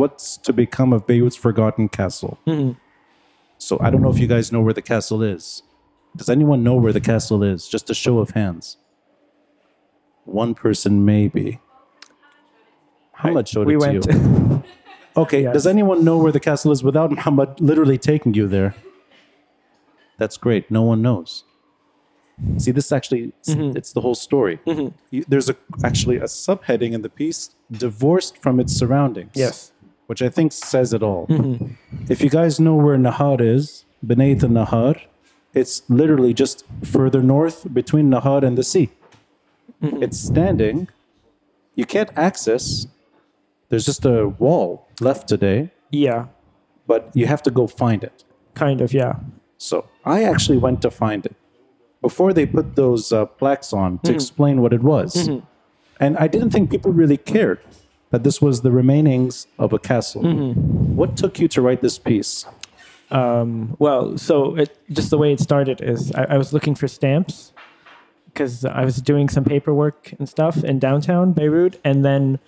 what's to become of Beirut's forgotten castle. So I don't know if you guys know where the castle is. Does anyone know where the castle is? Just a show of hands. One person, maybe. Mohamad showed we it to went. you. Okay, Yes. does anyone know where the castle is without Mohamad literally taking you there? That's great. No one knows. See, this actually, Mm-hmm. it's the whole story. You, there's a, actually a subheading in the piece, divorced from its surroundings. yes. Which I think says it all. Mm-hmm. If you guys know where Nahar is, Benayt Nahar, it's literally just further north between Nahar and the sea. Mm-hmm. It's standing. You can't access. There's just a wall left today, Yeah. but you have to go find it. Kind of. Yeah. So I actually went to find it before they put those uh, plaques on to explain what it was. And I didn't think people really cared that this was the remainings of a castle. What took you to write this piece? Um, well, so it, just the way it started is I, I was looking for stamps because I was doing some paperwork and stuff in downtown Beirut, and then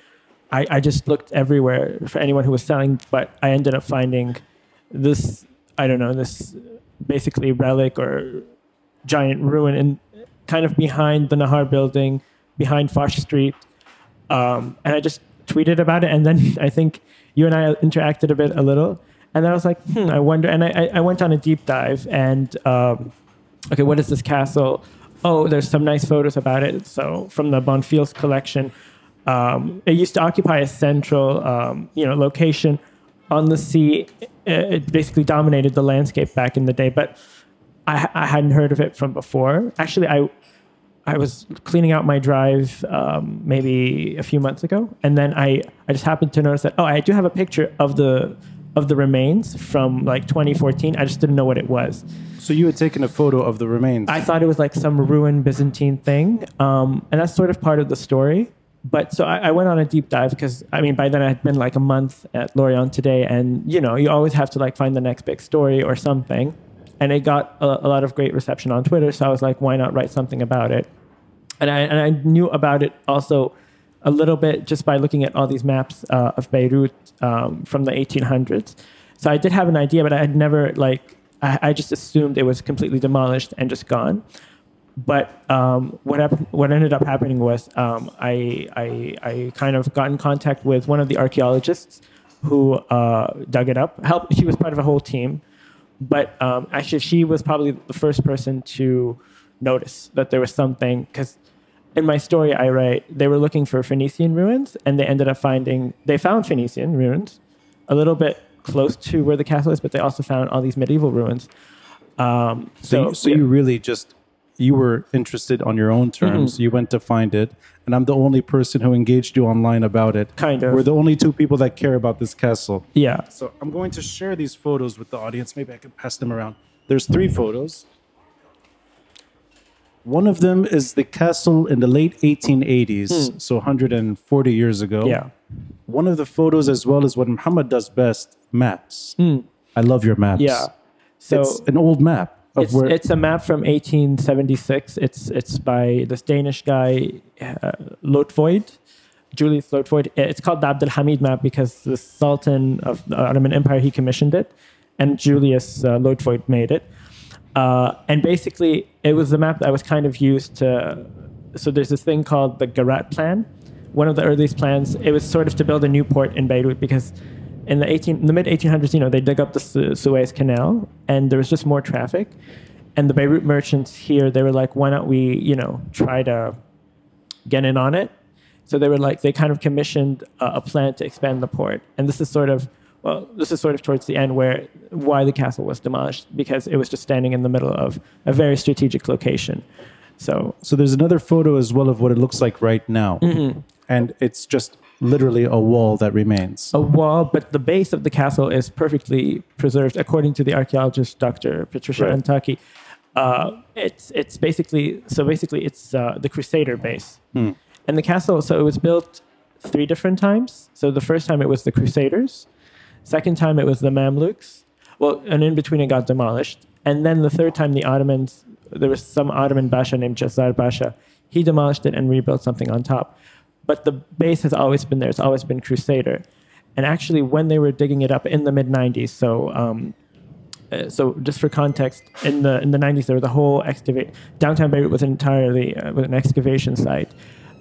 I, I just looked everywhere for anyone who was selling, but I ended up finding this I don't know this basically relic or giant ruin in kind of behind the Nahar building, behind Foch Street, um, and I just tweeted about it, and then I think you and I interacted a bit, a little, and then I was like, hmm, I wonder, and I, I went on a deep dive, and um, okay, what is this castle? Oh, there's some nice photos about it. So from the Bonfils collection, um, it used to occupy a central, um, you know, location on the sea. It basically dominated the landscape back in the day, but I, I hadn't heard of it from before. Actually, I I was cleaning out my drive um, maybe a few months ago, and then I, I just happened to notice that oh I do have a picture of the of the remains from like 2014. I just didn't know what it was. So you had taken a photo of the remains. I thought it was like some ruined Byzantine thing, um, and that's sort of part of the story. But so I, I went on a deep dive because I mean by then I had been like a month at L'Orient Today, and you know you always have to like find the next big story or something, and it got a, a lot of great reception on Twitter. So I was like, why not write something about it? And I and I knew about it also a little bit just by looking at all these maps uh, of Beirut um, from the 1800s. So I did have an idea, but I had never like I, I just assumed it was completely demolished and just gone. But um, what what ended up happening was um, I, I I kind of got in contact with one of the archaeologists who uh, dug it up. Helped. She was part of a whole team, but um, actually she was probably the first person to notice that there was something because in my story I write they were looking for Phoenician ruins and they ended up finding they found Phoenician ruins a little bit close to where the castle is, but they also found all these medieval ruins. Um, so so you, so yeah. you really just you were interested on your own terms. Mm-hmm. You went to find it, and I'm the only person who engaged you online about it. Kind of. We're the only two people that care about this castle. yeah. So I'm going to share these photos with the audience. Maybe I can pass them around. There's three photos. One of them is the castle in the late 1880s, so 140 years ago. Hmm. Yeah. One of the photos, as well is what Mohamad does best, maps. I love your maps. Hmm. Yeah. So it's an old map it's, where. it's a map from 1876. It's it's by this Danish guy uh, Löytved, Julius Löytved. It's called the Abdul Hamid map because the Sultan of the Ottoman Empire he commissioned it, and Julius uh, Löytved made it. Uh, and basically, it was the map that was kind of used to. So there's this thing called the Garat Plan. One of the earliest plans. It was sort of to build a new port in Beirut because in the 18 in the mid 1800s, you know, they dug up the Su- Suez Canal and there was just more traffic. And the Beirut merchants here, they were like, why not we, you know, try to get in on it? So they were like, they kind of commissioned a, a plan to expand the port. And this is sort of, well, this is sort of towards the end where why the castle was demolished because it was just standing in the middle of a very strategic location. So so there's another photo as well of what it looks like right now. Mm-hmm. And it's just literally a wall that remains. a wall, but the base of the castle is perfectly preserved, according to the archaeologist Dr. Patricia Right. Antaki. Uh, it's it's basically so basically it's uh, the Crusader base, and the castle. So it was built three different times. So the first time it was the Crusaders, second time it was the Mamluks. Well, and in between it got demolished, and then the third time the Ottomans. There was some Ottoman Basha named Jazar Basha. He demolished it and rebuilt something on top but the base has always been there. It's always been Crusader. And actually, when they were digging it up in the mid 90s, so um, uh, so just for context, in the in the 90s, there was a whole excavate downtown Beirut was entirely uh, was an excavation site,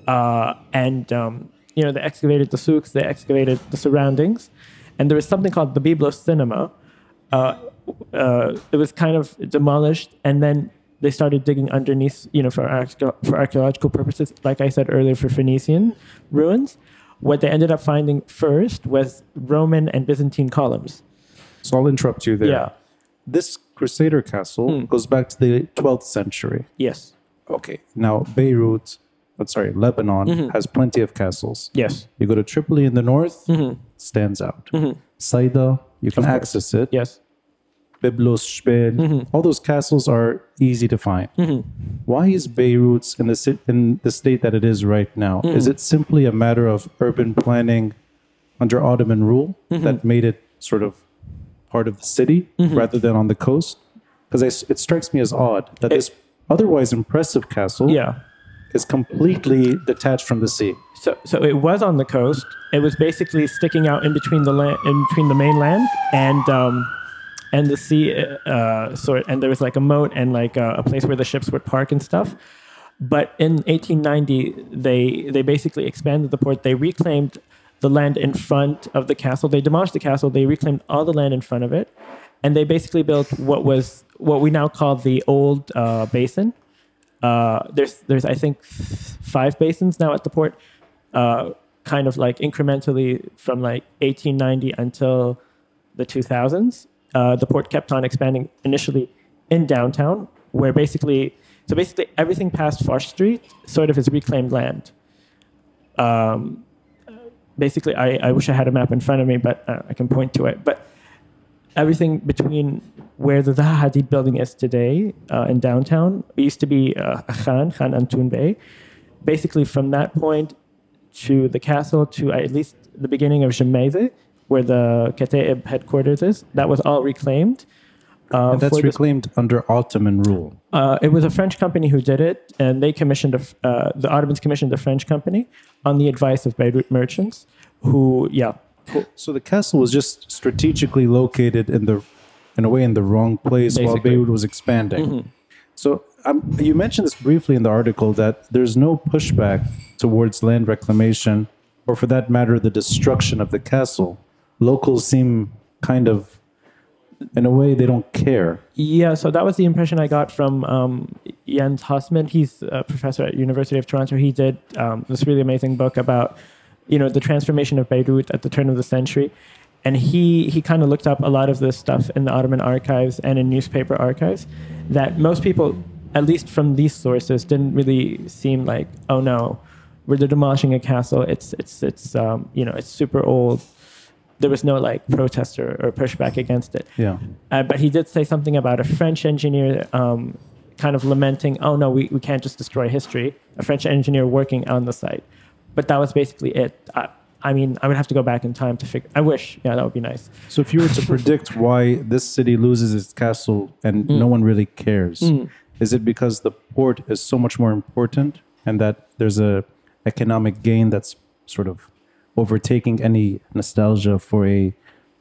uh, and um, you know they excavated the souks, they excavated the surroundings, and there was something called the Byblos Cinema. Uh, uh, it was kind of demolished, and then they started digging underneath, you know, for archeo- for archaeological purposes. Like I said earlier, for Phoenician ruins, what they ended up finding first was Roman and Byzantine columns. So I'll interrupt you there. Yeah. This Crusader castle goes back to the 12th century. Yes. Okay. Now, Beirut, oh, sorry, Lebanon Mm-hmm. has plenty of castles. Yes. You go to Tripoli in the north, stands out. Saida, you can Mm-hmm. Access it. Yes. Byblos, Jbeil, Mm-hmm. all those castles are easy to find. Why is Beirut in the, in the state that it is right now? Mm. Is it simply a matter of urban planning under Ottoman rule Mm-hmm. that made it sort of part of the city rather than on the coast? Because it strikes me as odd that this otherwise impressive castle Yeah. is completely detached from the sea. So, so it was on the coast. It was basically sticking out in between the land, in between the mainland and um, and the sea. Uh, sort, and there was like a moat and like a, a place where the ships would park and stuff. But in 1890, they they basically expanded the port. They reclaimed the land in front of the castle. They demolished the castle. They reclaimed all the land in front of it, and they basically built what was what we now call the old uh, basin. Uh, there's there's I think five basins now at the port, uh, kind of like incrementally from like 1890 until the 2000s. Uh, the port kept on expanding initially in downtown, where basically so basically everything past Foch Street sort of is reclaimed land. Um, basically, I, I wish I had a map in front of me, but uh, I can point to it. But everything between where the Zaha Hadid building is today uh, in downtown it used to be uh, Khan, Khan Bey. Basically, from that point to the castle to at least the beginning of Gemmayzeh, where the Kataib headquarters is, that was all reclaimed. Uh, And that's for this- reclaimed under Ottoman rule. uh, it was a French company who did it, and they commissioned a, uh, the Ottomans commissioned a French company on the advice of Beirut merchants, who yeah, So the castle was just strategically located in the, in a way, in the wrong place while Beirut was expanding. So um, you mentioned this briefly in the article that there's no pushback towards land reclamation, or for that matter, the destruction of the castle. Locals seem kind of, in a way, they don't care. Yeah, so that was the impression I got from um, Jens Hanssen. He's a professor at University of Toronto. He did um, this really amazing book about, you know, the transformation of Beirut at the turn of the century, and he he kind of looked up a lot of this stuff in the Ottoman archives and in newspaper archives, that most people, at least from these sources, didn't really seem like, oh no, we're demolishing a castle. It's it's it's um, you know it's super old. There was no like protest or, or pushback against it. Yeah. Uh, but he did say something about a French engineer um, kind of lamenting, oh no, we, we can't just destroy history. A French engineer working on the site. But that was basically it. I, I mean, I would have to go back in time to figure. I wish, yeah, that would be nice. So if you were to predict why this city loses its castle and no one really cares, is it because the port is so much more important and that there's a economic gain that's sort of overtaking any nostalgia for a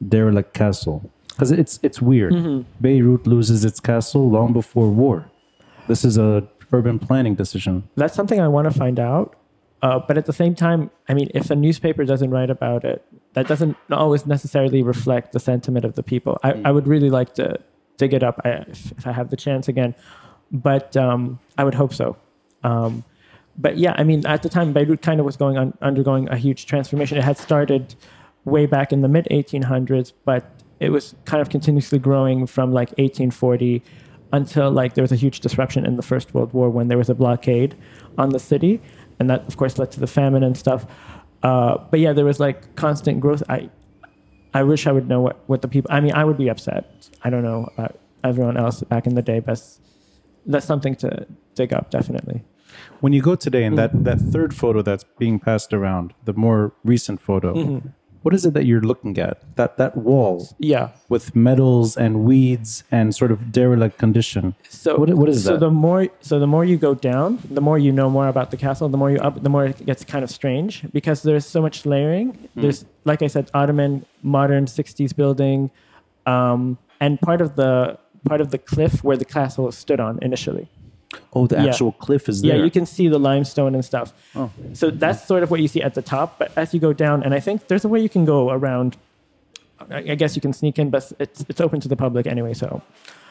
derelict castle? Because it's it's weird. Beirut loses its castle long before war. This is a urban planning decision. That's something I want to find out. Uh, but at the same time, I mean, if a newspaper doesn't write about it, that doesn't always necessarily reflect the sentiment of the people. I, I would really like to dig it up if, if I have the chance again, but um, I would hope so. Um, but yeah, I mean, at the time, Beirut kind of was going on, undergoing a huge transformation. It had started way back in the mid 1800s, but it was kind of continuously growing from like 1840 until like there was a huge disruption in the First World War when there was a blockade on the city, and that of course led to the famine and stuff. Uh, but yeah, there was like constant growth. I I wish I would know what, what the people. I mean, I would be upset. I don't know uh, everyone else back in the day, but that's something to dig up definitely. When you go today and that, that third photo that's being passed around, the more recent photo, what is it that you're looking at? That that wall Yeah. with metals and weeds and sort of derelict condition. So What- what is so that? the more so the more you go down, the more you know more about the castle. The more you up, the more it gets kind of strange because there's so much layering. Hmm. There's like I said, Ottoman, modern '60s building, um, and part of the part of the cliff where the castle stood on initially. Oh, the Yeah. actual cliff is there. Yeah, you can see the limestone and stuff. Oh. So that's sort of what you see at the top. But as you go down, and I think there's a way you can go around. I guess you can sneak in, but it's it's open to the public anyway. So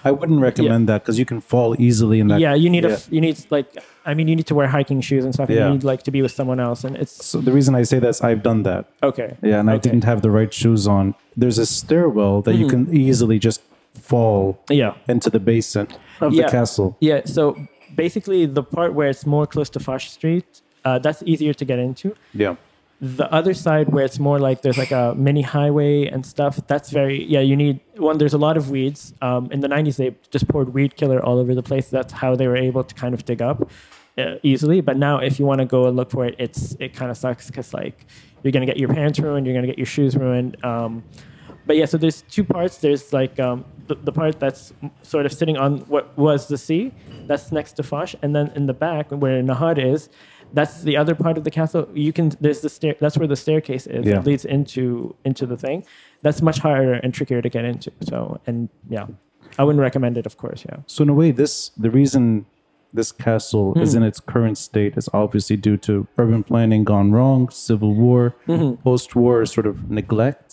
I wouldn't recommend that because you can fall easily in that. yeah, you need yeah. a you need like I mean you need to wear hiking shoes and stuff. And Yeah. You need like to be with someone else, and it's So the reason I say that is I've done that. okay. Yeah, and I didn't have the right shoes on. There's a stairwell that you Mm-hmm. can easily just fall Yeah, into the basin of Yeah. the castle. yeah. So basically, the part where it's more close to Foch Street, uh, that's easier to get into. Yeah. the other side where it's more like there's like a mini highway and stuff that's very yeah you need one there's a lot of weeds um, in the 90s they just poured weed killer all over the place that's how they were able to kind of dig up uh, easily but now if you want to go and look for it it's it kind of sucks because like you're gonna get your pants ruined you're gonna get your shoes ruined um, but yeah so there's two parts there's like um, the, the part that's sort of sitting on what was the sea that's next to Foch and then in the back where Nahad is that's the other part of the castle you can there's the stair that's where the staircase is Yeah. it leads into into the thing that's much harder and trickier to get into so and yeah i wouldn't recommend it of course yeah So in a way, this the reason this castle is Hmm. in its current state is obviously due to urban planning gone wrong, civil war, Hmm. post-war sort of neglect.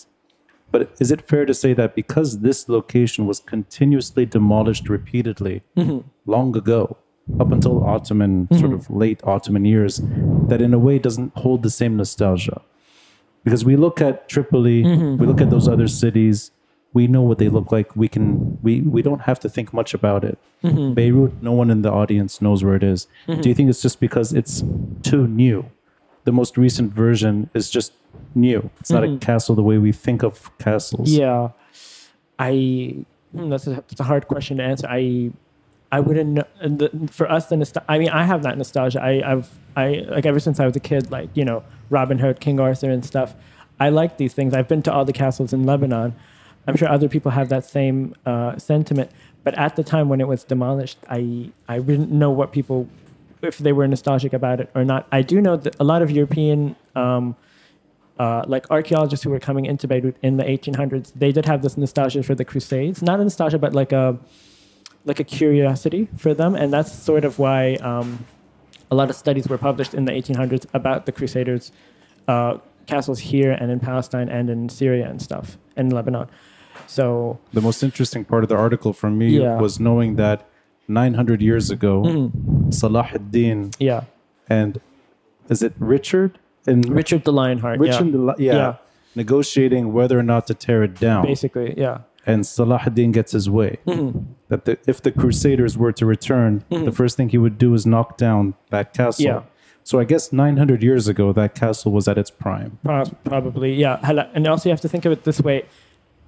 But is it fair to say that because this location was continuously demolished repeatedly Hmm. long ago, up until Ottoman sort mm-hmm. of late Ottoman years, that in a way doesn't hold the same nostalgia? Because we look at Tripoli, mm-hmm. we look at those other cities, we know what they look like. We can we we don't have to think much about it. Mm-hmm. Beirut, no one in the audience knows where it is. Do you think it's just because it's too new? The most recent version is just new. It's not a castle the way we think of castles. yeah. I hmm, that's a, that's a hard question to answer. I i wouldn't the, for us the nostal- i mean i have that nostalgia. I i've i like ever since i was a kid like you know robin hood king arthur and stuff i like these things. I've been to all the castles in lebanon. I'm sure other people have that same uh, sentiment. But at the time when it was demolished i i didn't know what people if they were nostalgic about it or not i do know that a lot of european um, uh, like archaeologists who were coming into Beirut in the 1800s, they did have this nostalgia for the Crusades. Not a nostalgia, but like a like a curiosity for them, and that's sort of why um, a lot of studies were published in the 1800s about the Crusaders' uh, castles here and in Palestine and in Syria and stuff and Lebanon. So The most interesting part of the article for me Yeah. Was knowing that 900 years ago, Salah ad-Din yeah, and is it Richard and Richard the Lionheart. Richard, yeah, the, yeah, Yeah. negotiating whether or not to tear it down. basically, yeah, and Salah ad-Din gets his way. Mm-hmm. That the, if the Crusaders were to return, the first thing he would do is knock down that castle. Yeah. So I guess 900 years ago, that castle was at its prime. Probably, yeah. And also, you have to think of it this way: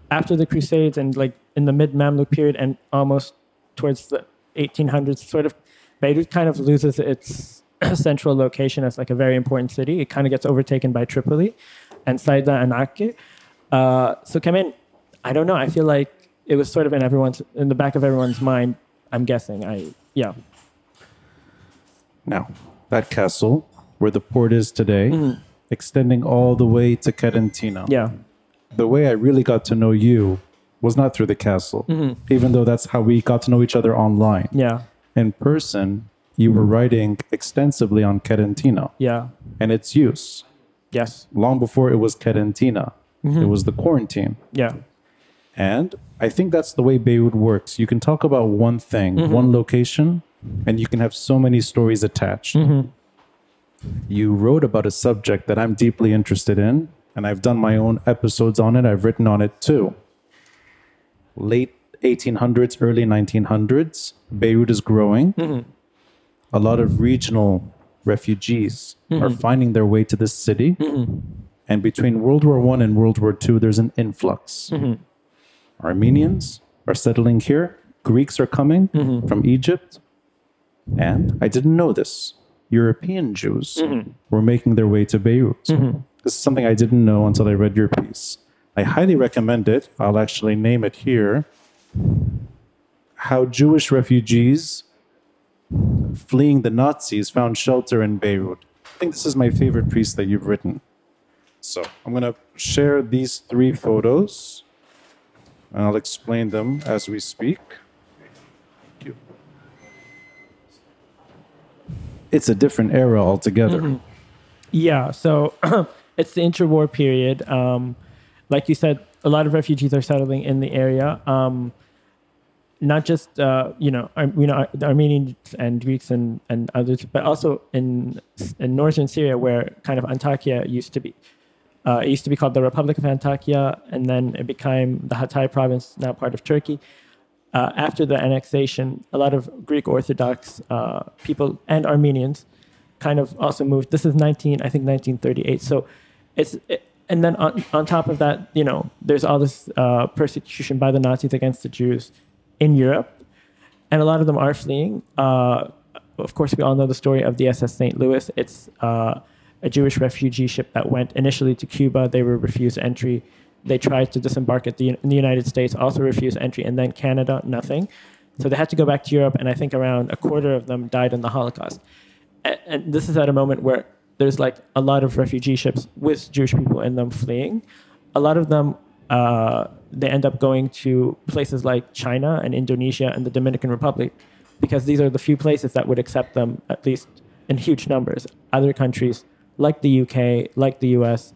after the Crusades and like in the mid Mamluk period and almost towards the 1800s, sort of Beirut kind of loses its central location as like a very important city. It kind of gets overtaken by Tripoli and Saida and Acre. Uh, so Kamen, I don't know. I feel like it was sort of in everyone's in the back of everyone's mind. I'm guessing. I yeah. Now, that castle, where the port is today, extending all the way to Karantina. Mm-hmm. Yeah. The way I really got to know you was not through the castle, mm-hmm. even though that's how we got to know each other online. Yeah. In person, you were writing extensively on Karantina Yeah. and its use. Yes. long before it was Karantina. Mm-hmm. It was the quarantine. Yeah. And I think that's the way Beirut works. You can talk about one thing, mm-hmm. one location, and you can have so many stories attached. You wrote about a subject that I'm deeply interested in, and I've done my own episodes on it. I've written on it too. Late 1800s, early 1900s, Beirut is growing. Mm-hmm. A lot of regional refugees are mm-hmm. finding their way to this city. Mm-hmm. And between World War One and World War Two, there's an influx. Armenians are settling here. Greeks are coming from Egypt. And I didn't know this. European Jews were making their way to Beirut. This is something I didn't know until I read your piece. I highly recommend it. I'll actually name it here. How Jewish refugees fleeing the Nazis found shelter in Beirut. I think this is my favorite piece that you've written. So I'm going to share these three photos and I'll explain them as we speak. Thank you. It's a different era altogether. Yeah, so it's the interwar period. Um, like you said, a lot of refugees are settling in the area. Um, not just uh, you know you know Armenians and Greeks and, and others, but also in in northern Syria, where kind of Antakya used to be. Uh, it used to be called the Republic of Antakya, and then it became the Hatay province, now part of Turkey. Uh, after the annexation, a lot of Greek Orthodox uh, people and Armenians kind of also moved. This is 19, I think 1938. So it's it, and then on, on top of that, you know, there's all this uh, persecution by the Nazis against the Jews in Europe, and a lot of them are fleeing. Uh, of course, we all know the story of the SS St. Louis. It's uh, a Jewish refugee ship that went initially to Cuba. They were refused entry. They tried to disembark at the in the United States, also refused entry, and then Canada, nothing. So they had to go back to Europe, and I think around a quarter of them died in the Holocaust. And, and this is at a moment where there's like a lot of refugee ships with Jewish people in them fleeing. A lot of them uh, they end up going to places like China and Indonesia and the Dominican Republic because these are the few places that would accept them at least in huge numbers. Other countries like the UK, like the US,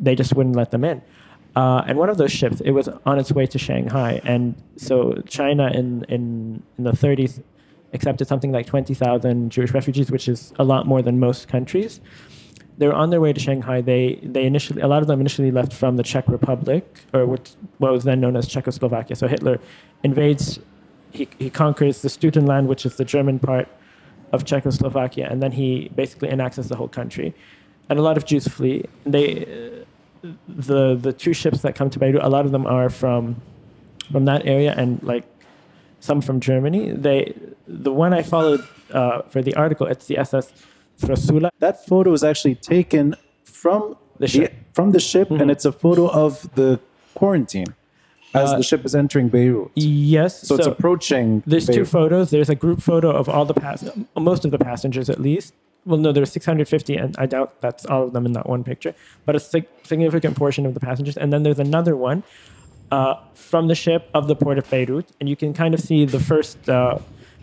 they just wouldn't let them in. Uh, and one of those ships, it was on its way to Shanghai, and so China in in, in the 30s accepted something like 20,000 Jewish refugees, which is a lot more than most countries. They were on their way to Shanghai. They they initially a lot of them initially left from the Czech Republic, or what, was then known as Czechoslovakia. So Hitler invades, he, he conquers the Sudetenland, which is the German part of Czechoslovakia, and then he basically annexes the whole country. And a lot of Jews flee. They the the two ships that come to Beirut, a lot of them are from from that area, and like some from Germany. They the one I followed uh, for the article, it's the SS Frossoula. That photo was actually taken from The ship. from the ship, and it's a photo of the quarantine as Uh, the ship is entering Beirut. Yes, So, it's approaching. There's two photos. There's a group photo of all the pass, most of the passengers at least. Well, no, there's 650, and I doubt that's all of them in that one picture, but a sig- significant portion of the passengers. And then there's another one uh, from the ship of the port of Beirut, and you can kind of see the first uh,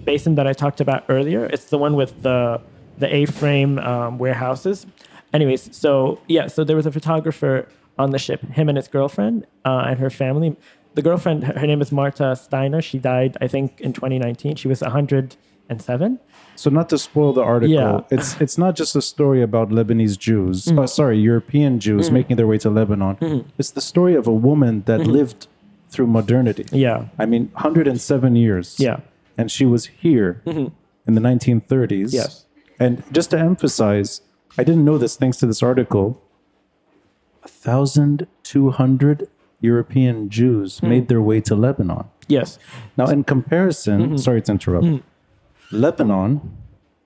basin that I talked about earlier. It's the one with the the A-frame um, warehouses. Anyways, so yeah, so there was a photographer on the ship, him and his girlfriend uh, and her family. The girlfriend, her name is Marta Steiner. She died, I think, in 2019. She was 107. So not to spoil the article, Yeah. it's it's not just a story about Lebanese Jews. Mm-hmm. uh, sorry, European Jews mm-hmm. making their way to Lebanon. Mm-hmm. It's the story of a woman that lived through modernity. Yeah, I mean, 107 years. yeah, And she was here in the 1930s. Yes. And just to emphasize, I didn't know this thanks to this article. 1,200 European Jews hmm. made their way to Lebanon. yes, Now, in comparison, sorry to interrupt, Lebanon,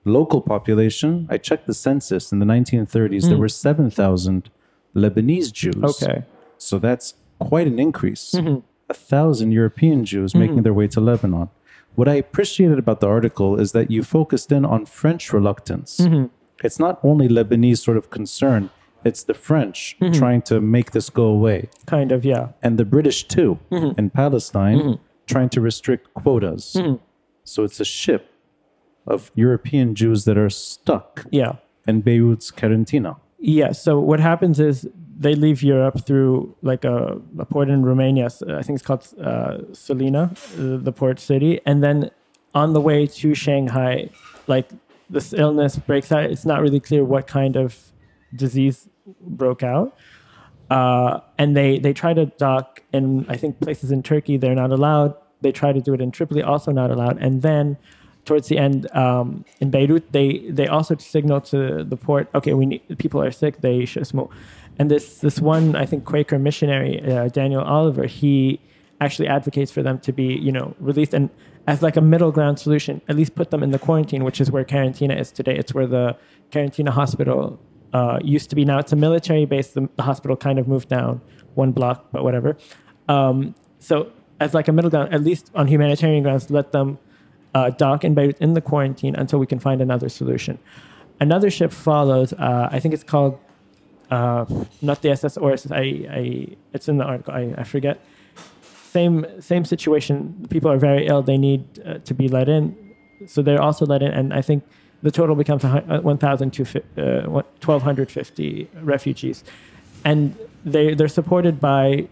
local population, I checked the census in the 1930s, there hmm. were 7,000 Lebanese Jews. okay, So that's quite an increase. Mm-hmm. A thousand European Jews mm-hmm. making their way to Lebanon. What I appreciated about the article is that you focused in on French reluctance. Mm-hmm. It's not only Lebanese sort of concern, it's the French trying to make this go away. kind of, yeah, And the British, too, in Palestine, trying to restrict quotas. So it's a ship of European Jews that are stuck yeah. in Beirut's Karantina. Yeah. So what happens is they leave Europe through like a, a port in Romania. I think it's called uh, Sulina, uh, the port city, and then on the way to Shanghai, like this illness breaks out. It's not really clear what kind of disease broke out. Uh, and they they try to dock in I think places in Turkey they're not allowed. They try to do it in Tripoli, also not allowed. And then towards the end um, in Beirut, they they also signal to the port, okay, we need people are sick, they should smoke. And this this one I think Quaker missionary uh, Daniel Oliver, he actually advocates for them to be you know released and as like a middle ground solution, at least put them in the quarantine, which is where Karantina is today. It's where the Karantina hospital uh, used to be. Now it's a military base. The, the hospital kind of moved down one block, but whatever. Um, so as like a middle ground, at least on humanitarian grounds, let them uh, dock in Beirut in the quarantine until we can find another solution. Another ship follows. Uh, I think it's called uh, not the SS Oris. I, I, it's in the article. I, I forget. Same same situation. People are very ill. They need uh, to be let in, so they're also let in. And I think the total becomes uh, 1,250 refugees, and they they're supported by,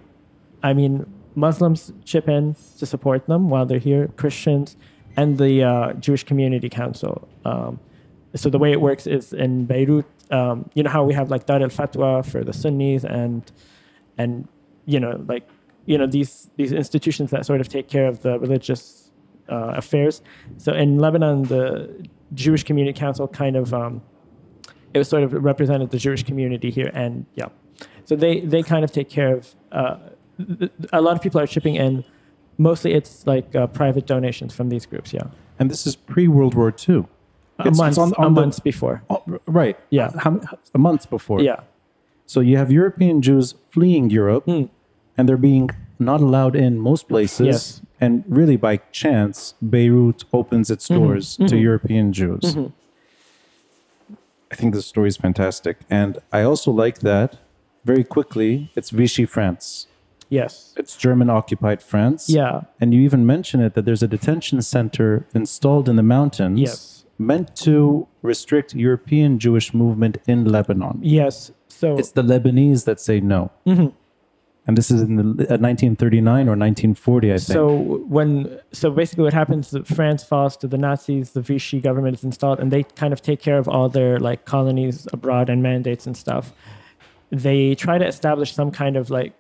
I mean, Muslims chip in to support them while they're here. Christians and the uh, Jewish Community Council. Um, so the way it works is in Beirut, um, you know how we have like Dar al Fatwa for the Sunnis and and you know like you know these these institutions that sort of take care of the religious uh, affairs. So in Lebanon, the Jewish Community Council kind of um, it was sort of represented the Jewish community here, and yeah, so they they kind of take care of. Uh, a lot of people are chipping in. Mostly, it's like uh, private donations from these groups. Yeah, And this is pre World War II. a It's- month, it's on- a the- month before. Oh, right. Yeah. How, a month before. Yeah, So you have European Jews fleeing Europe, Hmm. and they're being not allowed in most places. Yes. And really, by chance, Beirut opens its Mm-hmm. doors to European Jews. I think this story is fantastic, and I also like that. Very quickly, it's Vichy France. Yes, It's German occupied France. yeah, And you even mention it that there's a detention center installed in the mountains. Yes. Meant to restrict European Jewish movement in Lebanon. yes. So It's the Lebanese that say no. Mm-hmm. And this is in the uh, 1939 or 1940, I think. So when so basically what happens is France falls to the Nazis, the Vichy government is installed, and they kind of take care of all their like colonies abroad and mandates and stuff. They try to establish some kind of like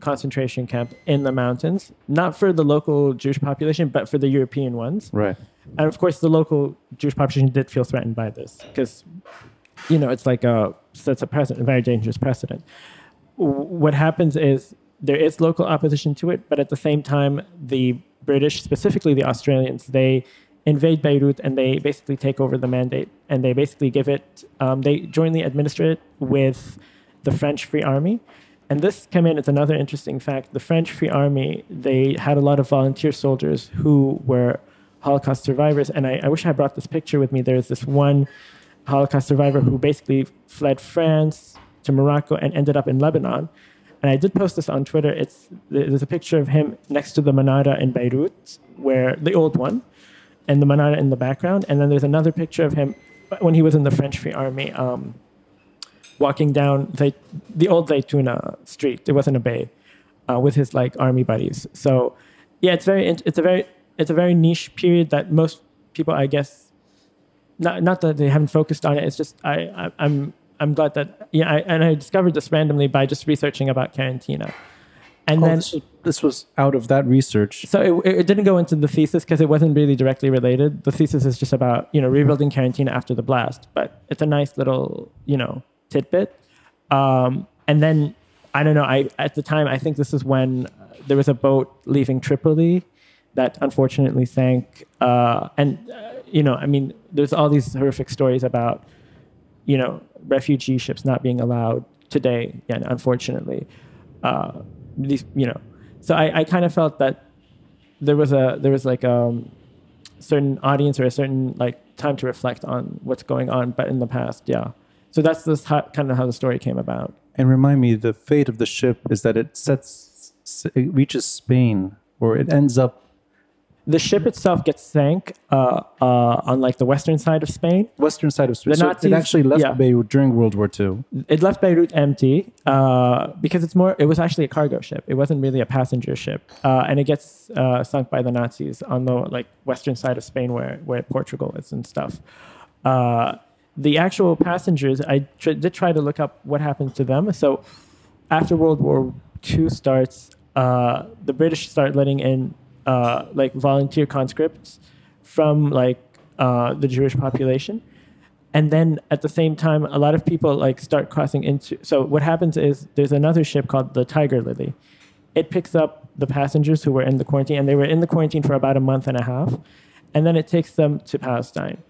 concentration camp in the mountains, not for the local Jewish population, but for the European ones. right. And of course, the local Jewish population did feel threatened by this because, you know, it's like a sets a precedent, a very dangerous precedent. What happens is there is local opposition to it, but at the same time, the British, specifically the Australians, they invade Beirut and they basically take over the mandate and they basically give it, um, they jointly administer it with the French Free Army. And this came in as another interesting fact. The French Free Army, they had a lot of volunteer soldiers who were Holocaust survivors. And I, I wish I brought this picture with me. There's this one Holocaust survivor who basically fled France to Morocco and ended up in Lebanon. And I did post this on Twitter. It's there's a picture of him next to the Manara in Beirut, where the old one, and the Manara in the background. And then there's another picture of him when he was in the French Free Army, um, walking down the the old Zaytuna street. It wasn't a bay, uh, with his like army buddies. So, yeah, it's very it's a very it's a very niche period that most people, I guess, not not that they haven't focused on it. It's just I, I I'm I'm glad that yeah, I, and I discovered this randomly by just researching about Karantina. and Oh, then this, was, this was out of that research. so it, it didn't go into the thesis because it wasn't really directly related. The thesis is just about you know rebuilding Karantina after the blast, but it's a nice little you know tidbit. Um, and then I don't know. I at the time I think this is when uh, there was a boat leaving Tripoli that unfortunately sank. Uh, and uh, you know, I mean, there's all these horrific stories about you know refugee ships not being allowed today. Yeah, unfortunately, uh, these you know. So I, I kind of felt that there was a there was like a certain audience or a certain like time to reflect on what's going on, but in the past, yeah. So that's this how, kind of how the story came about. And remind me, the fate of the ship is that it sets, it reaches Spain, or it ends up The ship itself gets sank uh, uh, on like the western side of Spain. western side of Spain. The So Nazis- it actually left yeah. Beirut during World War II. It left Beirut empty uh, because it's more. It was actually a cargo ship. It wasn't really a passenger ship, uh, and it gets uh, sunk by the Nazis on the like western side of Spain, where where Portugal is and stuff. The actual passengers, I tr- did try to look up what happens to them. So after World War II starts, uh, the British start letting in uh, like volunteer conscripts from like uh, the Jewish population. And then at the same time a lot of people like start crossing into so what happens is there's another ship called the tiger lily. It picks up the passengers who were in the quarantine and they were in the quarantine for about a month and a half. And then it takes them to palestine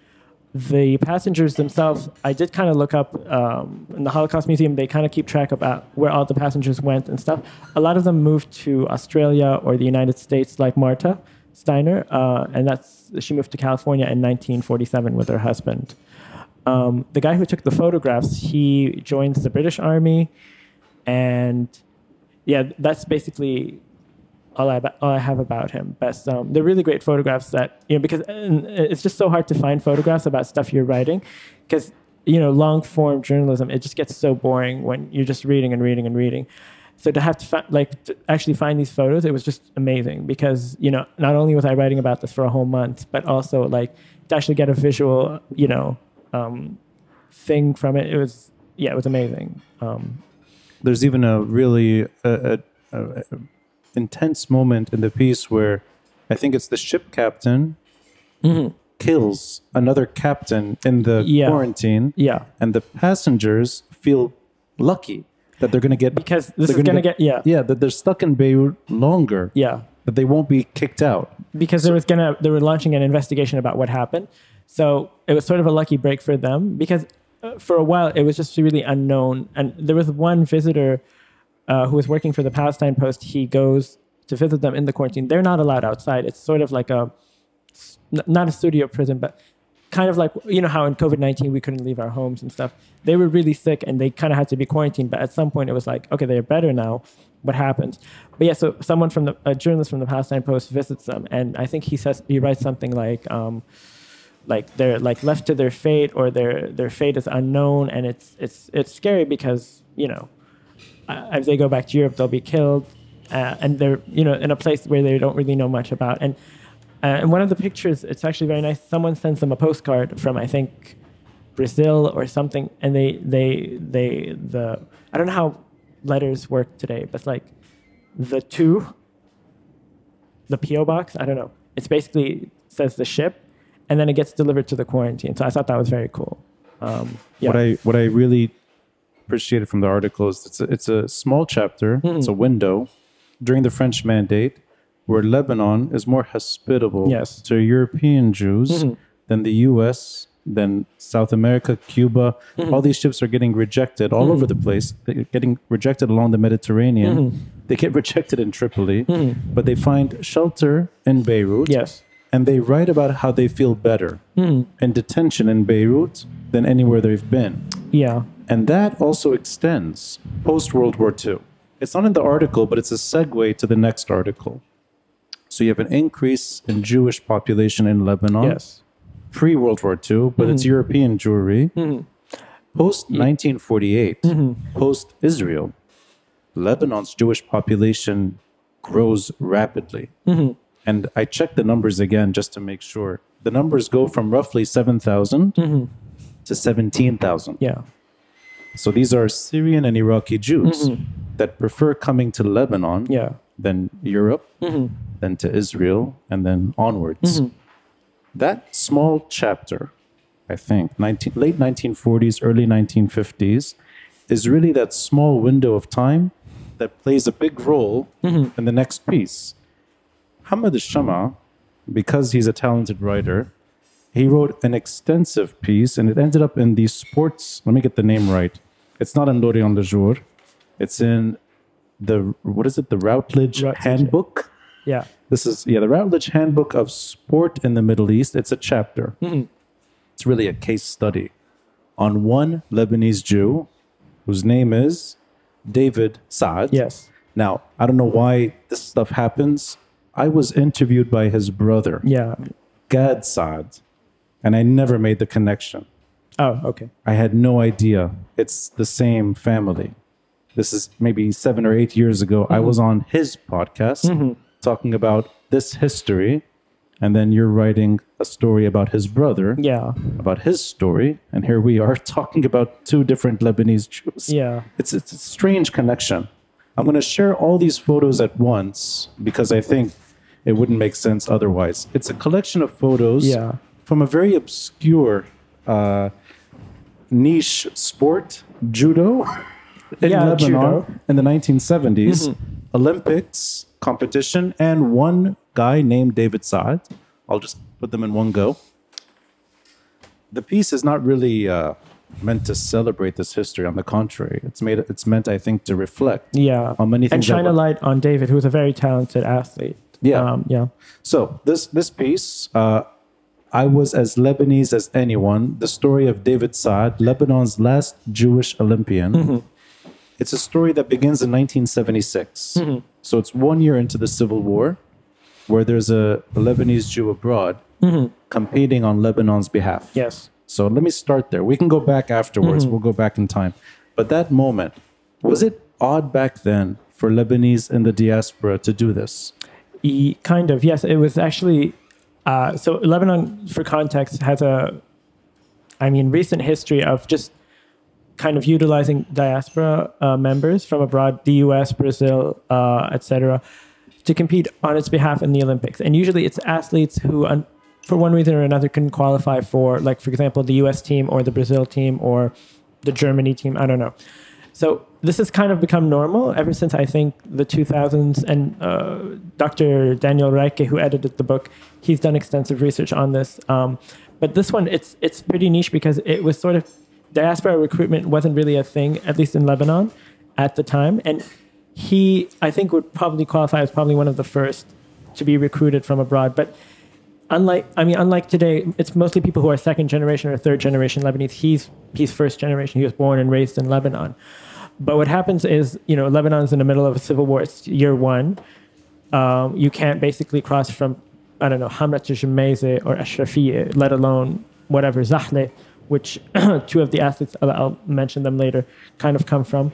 the passengers themselves, I did kind of look up um, in the Holocaust Museum. They kind of keep track about where all the passengers went and stuff. A lot of them moved to Australia or the United States, like Marta Steiner, uh, and that's she moved to California in 1947 with her husband. Um, the guy who took the photographs, he joins the British Army, and yeah, that's basically all I, all I have about him. But um, they're really great photographs that you know because it's just so hard to find photographs about stuff you're writing because you know long form journalism it just gets so boring when you're just reading and reading and reading. So to have to fi- like to actually find these photos, it was just amazing because you know not only was I writing about this for a whole month, but also like to actually get a visual you know um, thing from it. It was yeah, it was amazing. Um, There's even a really a intense moment in the piece where I think it's the ship captain kills another captain in the Yeah. quarantine, yeah, and the passengers feel lucky that they're going to get because this they're is gonna get yeah yeah that they're stuck in Beirut longer, yeah that they won't be kicked out. because there was gonna they were launching an investigation about what happened. So it was sort of a lucky break for them because uh, for a while it was just really unknown. And there was one visitor uh, who was working for the Palestine Post. He goes to visit them in the quarantine. They're not allowed outside. It's sort of like a, not a studio prison, but kind of like you know how in COVID nineteen we couldn't leave our homes and stuff. They were really sick and they kind of had to be quarantined. But at some point it was like, okay, they're better now. What happens? But yeah, so someone from the a journalist from the Palestine Post visits them, and I think he says he writes something like. Um, like they're like left to their fate or their their fate is unknown and it's it's it's scary because you know uh, if they go back to Europe they'll be killed uh, and they're you know in a place where they don't really know much about. And uh, and one of the pictures it's actually very nice someone sends them a postcard from I think Brazil or something and they they they the I don't know how letters work today but it's like the two the PO box I don't know. It's basically says the ship and then it gets delivered to the quarantine. So I thought that was very cool. Um, yeah. What I what I really appreciated from the article is it's a, it's a small chapter. It's Hmm. a window during the French Mandate, where Lebanon is more hospitable Yes. Hmm. to European Jews than the U.S. Than South America, Cuba, Hmm. all these ships are getting rejected all over the place. They're getting rejected along the Mediterranean. Hmm. They get rejected in Tripoli, but they find shelter in Beirut yes and they write about how they feel better in detention in Beirut than anywhere they've been. yeah And that also extends post World War II. It's not in the article, but it's a segue to the next article. So you have an increase in Jewish population in Lebanon yes pre World War II, but it's mm-hmm. European Jewry. Mm-hmm. Post 1948, mm-hmm. post Israel, Lebanon's Jewish population grows rapidly. And I checked the numbers again just to make sure. The numbers go from roughly 7,000 to 17,000. yeah So these are Syrian and Iraqi Jews mm-hmm. that prefer coming to Lebanon yeah. then Europe, mm-hmm. then to Israel, and then onwards. Mm-hmm. That small chapter, I think, 19, late 1940s, early 1950s, is really that small window of time that plays a big role in the next piece. Mohamad El Chamaa, because he's a talented writer, he wrote an extensive piece and it ended up in the sports, let me get the name right. It's not in L'Orient-Le Jour. It's in the, what is it, the Routledge, Routledge, Handbook? yeah This is yeah, the Routledge Handbook of Sport in the Middle East. It's a chapter. Mm-hmm. It's really a case study on one Lebanese Jew whose name is David Saad. yes Now, I don't know why this stuff happens. I was interviewed by his brother, yeah Gad Saad, and I never made the connection. oh okay I had no idea it's the same family. This is maybe seven or eight years ago. I mm-hmm. was on his podcast mm-hmm. talking about this history, and then you're writing a story about his brother, yeah about his story, and here we are talking about two different Lebanese Jews. yeah It's, it's a strange connection. I'm going to share all these photos at once because I think it wouldn't make sense otherwise. It's a collection of photos Yeah. From a very obscure uh, niche sport, judo, in Yeah, Lebanon judo. in the 1970s, Olympics competition, and one guy named David Saad. I'll just put them in one go. the piece is not really uh, meant to celebrate this history. On the contrary, it's made. It's meant, I think, to reflect. Yeah. On many and things that shine a light on David, who was a very talented athlete. Yeah. Um, yeah. So this this piece, uh, I was as Lebanese as anyone. The story of David Saad, Lebanon's last Jewish Olympian. Mm-hmm. It's a story that begins in 1976. Mm-hmm. So it's one year into the Civil War, where there's a, a Lebanese Jew abroad mm-hmm. competing on Lebanon's behalf. Yes. So let me start there. We can go back afterwards. We'll go back in time. But that moment, was it odd back then for Lebanese in the diaspora to do this? E, kind of, yes. It was actually uh, so Lebanon, for context, has a, I mean, recent history of just kind of utilizing diaspora uh, members from abroad, the U.S., Brazil, uh, etc., to compete on its behalf in the Olympics. And usually, it's athletes who, un- for one reason or another, can qualify for, like, for example, the U.S. team or the Brazil team or the Germany team. I don't know. So this has kind of become normal ever since I think the 2000s. And uh, Dr. Danyel Reiche, who edited the book, he's done extensive research on this. Um, but this one, it's it's pretty niche because it was sort of diaspora recruitment wasn't really a thing, at least in Lebanon, at the time. And he, I think, would probably qualify as probably one of the first to be recruited from abroad. But unlike I mean, unlike today, it's mostly people who are second generation or third generation Lebanese. He's he's first generation. He was born and raised in Lebanon. But what happens is, you know, Lebanon's in the middle of a civil war. It's year one. Um, you can't basically cross from, I don't know, Hamrat Gemmayzeh or Ashrafiyya, let alone whatever, Zahle, which two of the athletes, I'll, I'll mention them later, kind of come from.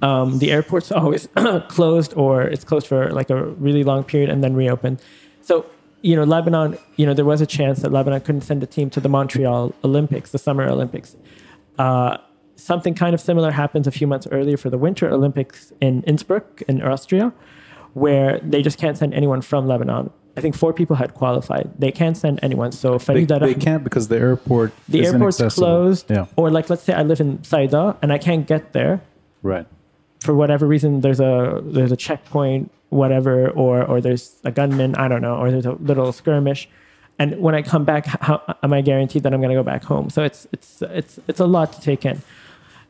Um, the airport's always closed or it's closed for like a really long period and then reopened. So, you know, Lebanon, you know, there was a chance that Lebanon couldn't send a team to the Montreal Olympics, the Summer Olympics. Uh, something kind of similar happens a few months earlier for the Winter Olympics in Innsbruck in Austria, where they just can't send anyone from Lebanon. I think four people had qualified. They can't send anyone. So They, they can't because the airport the is airport's closed. Yeah, Or like, let's say I live in Saida and I can't get there right. for whatever reason. There's a there's a checkpoint, whatever, or or there's a gunman. I don't know. Or there's a little skirmish. And when I come back, how am I guaranteed that I'm going to go back home? So it's it's it's it's a lot to take in.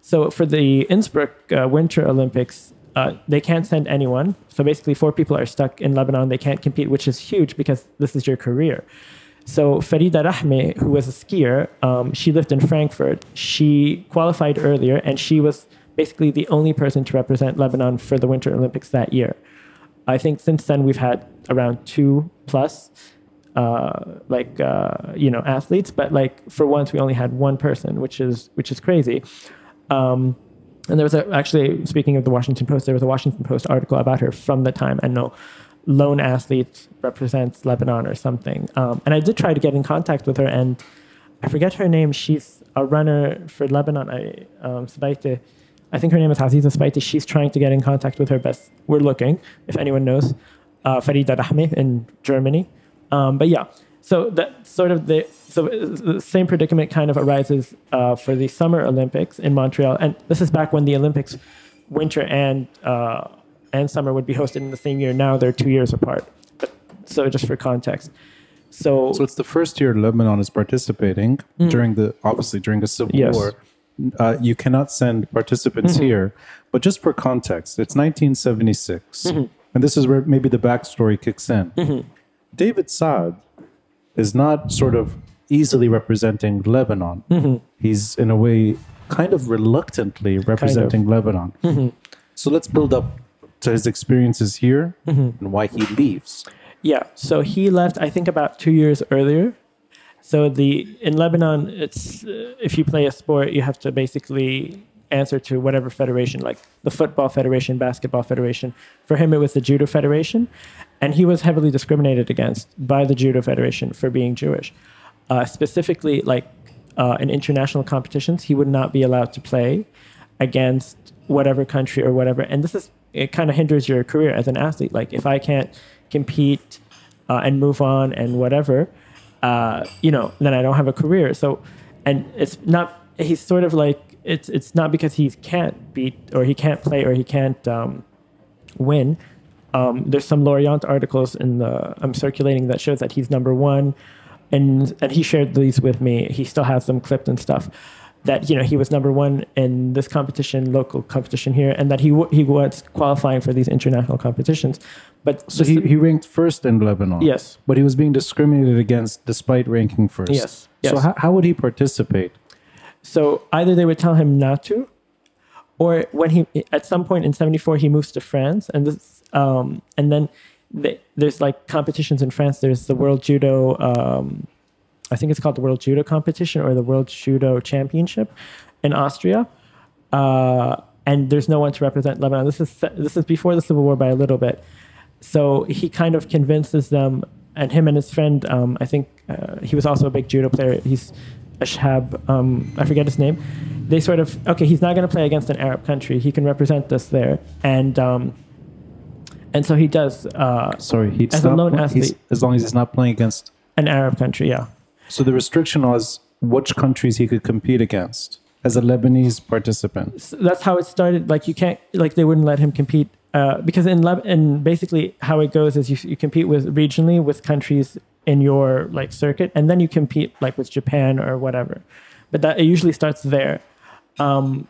So for the Innsbruck uh, Winter Olympics, uh, they can't send anyone. So basically, four people are stuck in Lebanon. They can't compete, which is huge because this is your career. So Farida Rahme, who was a skier, um, she lived in Frankfurt. She qualified earlier, and she was basically the only person to represent Lebanon for the Winter Olympics that year. I think since then we've had around two plus, uh, like uh, you know, athletes. But like for once, we only had one person, which is which is crazy. Um, and there was a, actually, speaking of the Washington Post, there was a Washington Post article about her from the time. And no, lone athlete represents Lebanon or something. Um, and I did try to get in contact with her, and I forget her name. She's a runner for Lebanon. I um. I think her name is Aziza Sbaity. She's trying to get in contact with her, but we're looking. If anyone knows, uh, Farida Rahme in Germany. Um, but yeah, so that sort of the so the same predicament kind of arises uh, for the Summer Olympics in Montreal, and this is back when the Olympics, winter and uh, and summer would be hosted in the same year. Now they're two years apart. But so just for context, so, So it's the first year Lebanon is participating during the obviously during the civil Mm. Yes. war. Uh, you cannot send participants Mm-hmm. here, but just for context, it's 1976, Mm-hmm. and this is where maybe the backstory kicks in. David Saad is not sort of easily representing Lebanon. Mm-hmm. He's in a way kind of reluctantly representing Lebanon. Mm-hmm. So let's build up to his experiences here Mm-hmm. and why he leaves. Yeah, so he left I think about 2 years earlier. So the in Lebanon it's uh, if you play a sport you have to basically answer to whatever federation like the football federation, basketball federation. For him it was the judo federation and he was heavily discriminated against by the judo federation for being Jewish. Uh, specifically like uh, in international competitions he would not be allowed to play against whatever country or whatever. And this is it kind of hinders your career as an athlete. Like if I can't compete uh, and move on and whatever, uh, you know, then I don't have a career. So, and it's not. He's sort of like it's it's not because he can't beat or he can't play or he can't um, win. Um, there's some L'Orient articles in the I'm circulating that shows that he's number one and and he shared these with me. He still has them clipped and stuff. That you know he was number one in this competition, local competition here, and that he w- he was qualifying for these international competitions. But So he, he ranked first in Lebanon. yes, But he was being discriminated against despite ranking first. yes, yes. So how, how would he participate? So either they would tell him not to, or when he at some point in '74 he moves to France, and this um, and then there's like competitions in France. There's the World Judo, um, I think it's called the World Judo Competition or the World Judo Championship in Austria, uh, and there's no one to represent Lebanon. This is this is before the civil war by a little bit. So he kind of convinces them, and him and his friend, um, I think uh, he was also a big judo player. He's Ashab, um, I forget his name. They sort of okay, he's not going to play against an Arab country. He can represent us there, and um, and so he does uh, Sorry, he'd As a lone athlete. as long as he's not playing against. an Arab country. Yeah, So the restriction was which countries he could compete against as a Lebanese participant. So that's how it started. Like you can't, like they wouldn't let him compete uh, because in Leb- and basically how it goes is you you compete with regionally with countries in your like circuit, and then you compete like with Japan or whatever. But that it usually starts there. Um,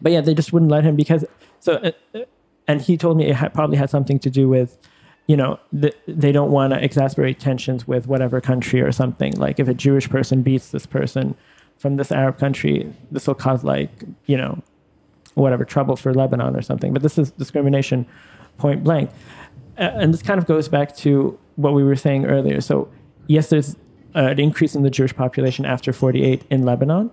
but yeah, they just wouldn't let him because so. Uh, uh, and he told me it probably had something to do with, you know, the, they don't want to exacerbate tensions with whatever country or something. Like if a Jewish person beats this person from this Arab country, this will cause like, you know, whatever trouble for Lebanon or something. But this is discrimination point blank. And this kind of goes back to what we were saying earlier. So, yes, there's uh, an increase in the Jewish population after 48 in Lebanon.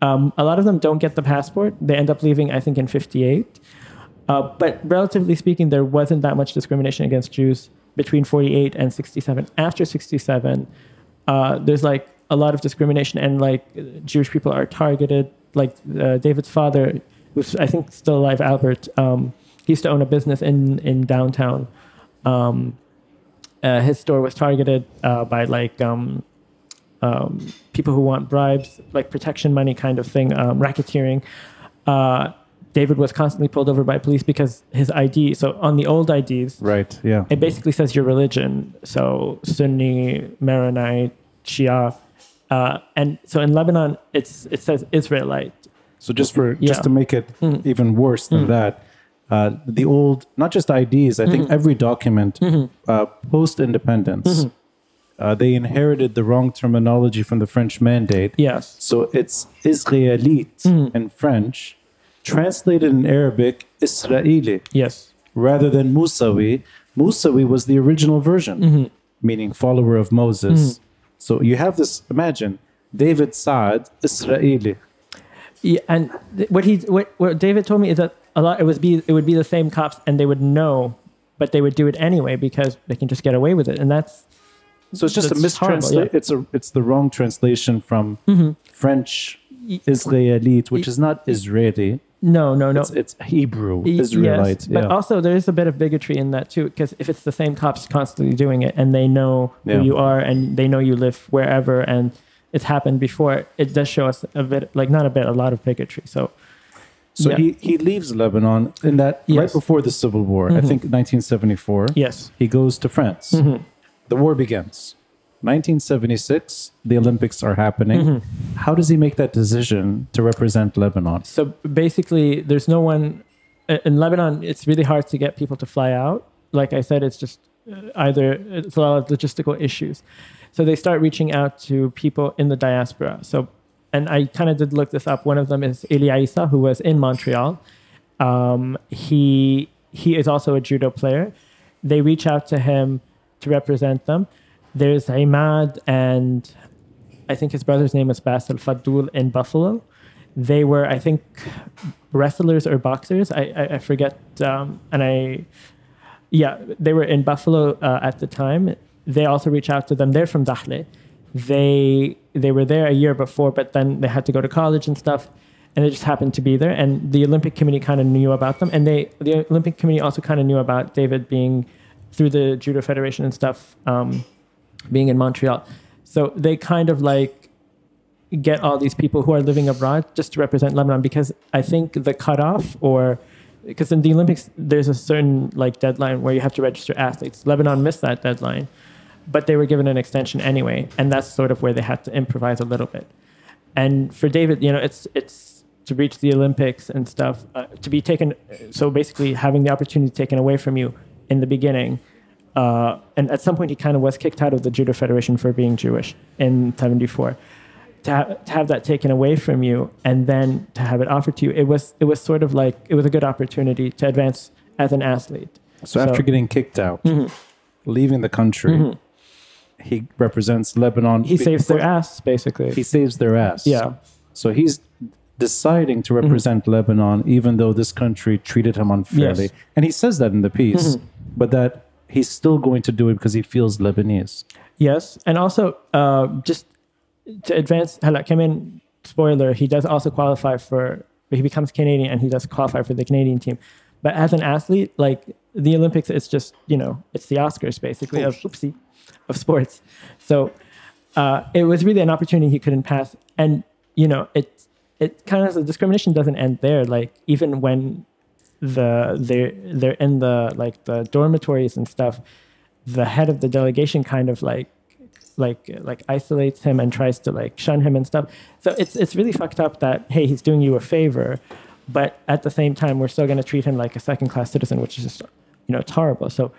Um, a lot of them don't get the passport. They end up leaving, I think, in 58. Uh, but relatively speaking, there wasn't that much discrimination against Jews between 48 and 67. After 67, uh, there's like a lot of discrimination, and like Jewish people are targeted. Like uh, David's father, who's I think still alive, Albert, um, he used to own a business in in downtown. Um, uh, his store was targeted uh, by like um, um, people who want bribes, like protection money kind of thing, um, racketeering. David was constantly pulled over by police because his ID. So on the old IDs, Right. Yeah. it basically says your religion. So Sunni, Maronite, Shia, uh, and so in Lebanon, it's it says Israelite. So just for Yeah. just to make it Mm. even worse than Mm. that, uh, the old not just IDs. I think Mhm. every document Mhm. uh, post independence, Mhm. uh, they inherited the wrong terminology from the French Mandate. Yes. So it's Israelite Mhm. in French, translated in Arabic Israeli, Yes. rather than Musawi. Musawi was the original version, Mhm. meaning follower of Moses. Mm-hmm. So you have this. Imagine David Saad Israeli. Yeah, and th- what he what, what David told me is that a lot it was be it would be the same cops and they would know, but they would do it anyway because they can just get away with it, and that's So it's just a mistranslation. yeah. It's a it's the wrong translation from Mhm. French Israelite, which is not Israeli. No no no. It's, it's Hebrew Y- Israelite. Yes, but yeah. also there is a bit of bigotry in that too, because if it's the same cops constantly doing it and they know Yeah. who you are and they know you live wherever and it's happened before, it does show us a bit, like not a bit, a lot of bigotry. So so yeah. he, he leaves Lebanon in that right before the Civil War. I Mhm. think 1974. yes, He goes to France. Mhm. The war begins. 1976. The Olympics are happening. Mhm. How does he make that decision to represent Lebanon? So basically, there's no one in Lebanon. It's really hard to get people to fly out. Like I said, it's just uh, either it's a lot of logistical issues. So they start reaching out to people in the diaspora. So, and I kind of did look this up. One of them is Elia Issa, who was in Montreal. Um, he he is also a judo player. They reach out to him to represent them. There's Imad and I think his brother's name is Basil Fadul in Buffalo. They were, I think, wrestlers or boxers. I, I, I forget. Um, and I, yeah, they were in Buffalo uh, at the time. They also reached out to them. They're from Zahle. They they were there a year before, but then they had to go to college and stuff, and they just happened to be there. And the Olympic Committee kind of knew about them, and they the Olympic Committee also kind of knew about David being through the Judo Federation and stuff, um, being in Montreal. So they kind of like get all these people who are living abroad just to represent Lebanon because I think the cutoff or because in the Olympics there's a certain like deadline where you have to register athletes. Lebanon missed that deadline. but they were given an extension anyway, and that's sort of where they had to improvise a little bit. And for David, you know, it's it's to reach the Olympics and stuff, uh, to be taken. So basically, having the opportunity taken away from you in the beginning. Uh, and at some point, he kind of was kicked out of the Judo Federation for being Jewish in '74 to, ha- to have that taken away from you and then to have it offered to you, it was it was sort of like it was a good opportunity to advance as an athlete. So, after getting kicked out, Mm-hmm. leaving the country, he represents Lebanon. he saves their ass basically. He saves their ass. Yeah. Mm-hmm. So he's deciding to represent Lebanon, even though this country treated him unfairly. Yes. Mm-hmm. And he says that in the piece, but that he's still going to do it because he feels Lebanese. yes, and also uh, just to advance. Hala Kemen, spoiler, he does also qualify for. He becomes Canadian and he does qualify for the Canadian team. But as an athlete, like the Olympics, it's just you know it's the Oscars basically of oopsie of sports. So uh, it was really an opportunity he couldn't pass. And you know, it it kind of the discrimination doesn't end there. Like even when the they're they're in the like the dormitories and stuff, the head of the delegation kind of like like like isolates him and tries to like shun him and stuff. So it's it's really fucked up that hey he's doing you a favor, but at the same time we're still going to treat him like a second class citizen, which is just you know it's horrible. So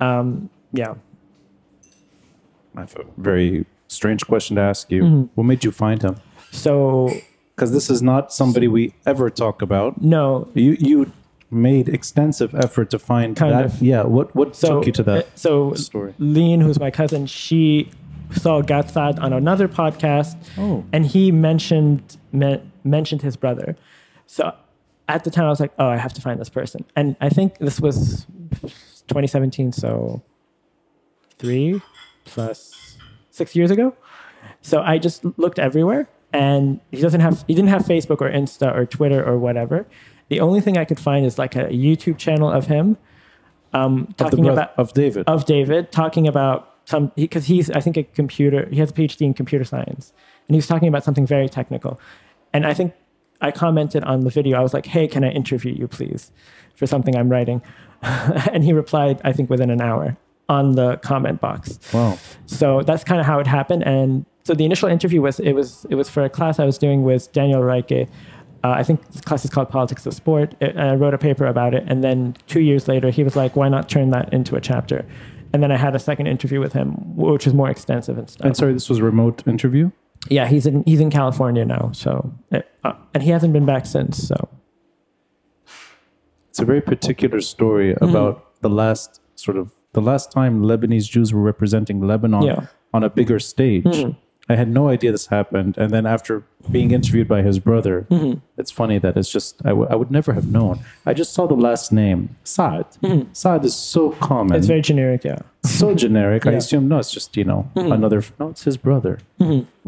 um, yeah. I have a very strange question to ask you. Mm-hmm. What made you find him? So Because this is not somebody we ever talk about. no, You you made extensive effort to find Kind that. of. Yeah. What what so took you to that uh, so story? Lean, who's my cousin, she saw Gad Saad on another podcast, Oh. and he mentioned me, mentioned his brother. So at the time, I was like, "Oh, I have to find this person." And I think this was 2017, so three plus six years ago. So I just looked everywhere, and he doesn't have he didn't have Facebook or Insta or Twitter or whatever. The only thing I could find is like a YouTube channel of him um, talking brother about of David. of David talking about some because he's I think a computer he has a PhD in computer science and he was talking about something very technical and I think I commented on the video I was like hey can I interview you please for something I'm writing and he replied I think within an hour on the comment box wow. so that's kind of how it happened and so the initial interview was it was it was for a class I was doing with Danyel Reiche uh, I think this class is called Politics of Sport. It, and I wrote a paper about it, and then two years later, he was like, "Why not turn that into a chapter?" And then I had a second interview with him, which was more extensive and stuff. And sorry, this was a remote interview. yeah, he's in he's in California now, so it, uh, and he hasn't been back since. So It's a very particular story Mm-hmm. about the last sort of the last time Lebanese Jews were representing Lebanon Yeah. on a bigger stage. Mm-hmm. I had no idea this happened, and then after being interviewed by his brother, Mm-hmm. it's funny that it's just I, w- I would never have known. I just saw the last name Saad. Saad is so common, Mm-hmm. it's very generic. Yeah. so generic. I Yeah. assume no, it's just you know Mm-hmm. another. No, it's his brother.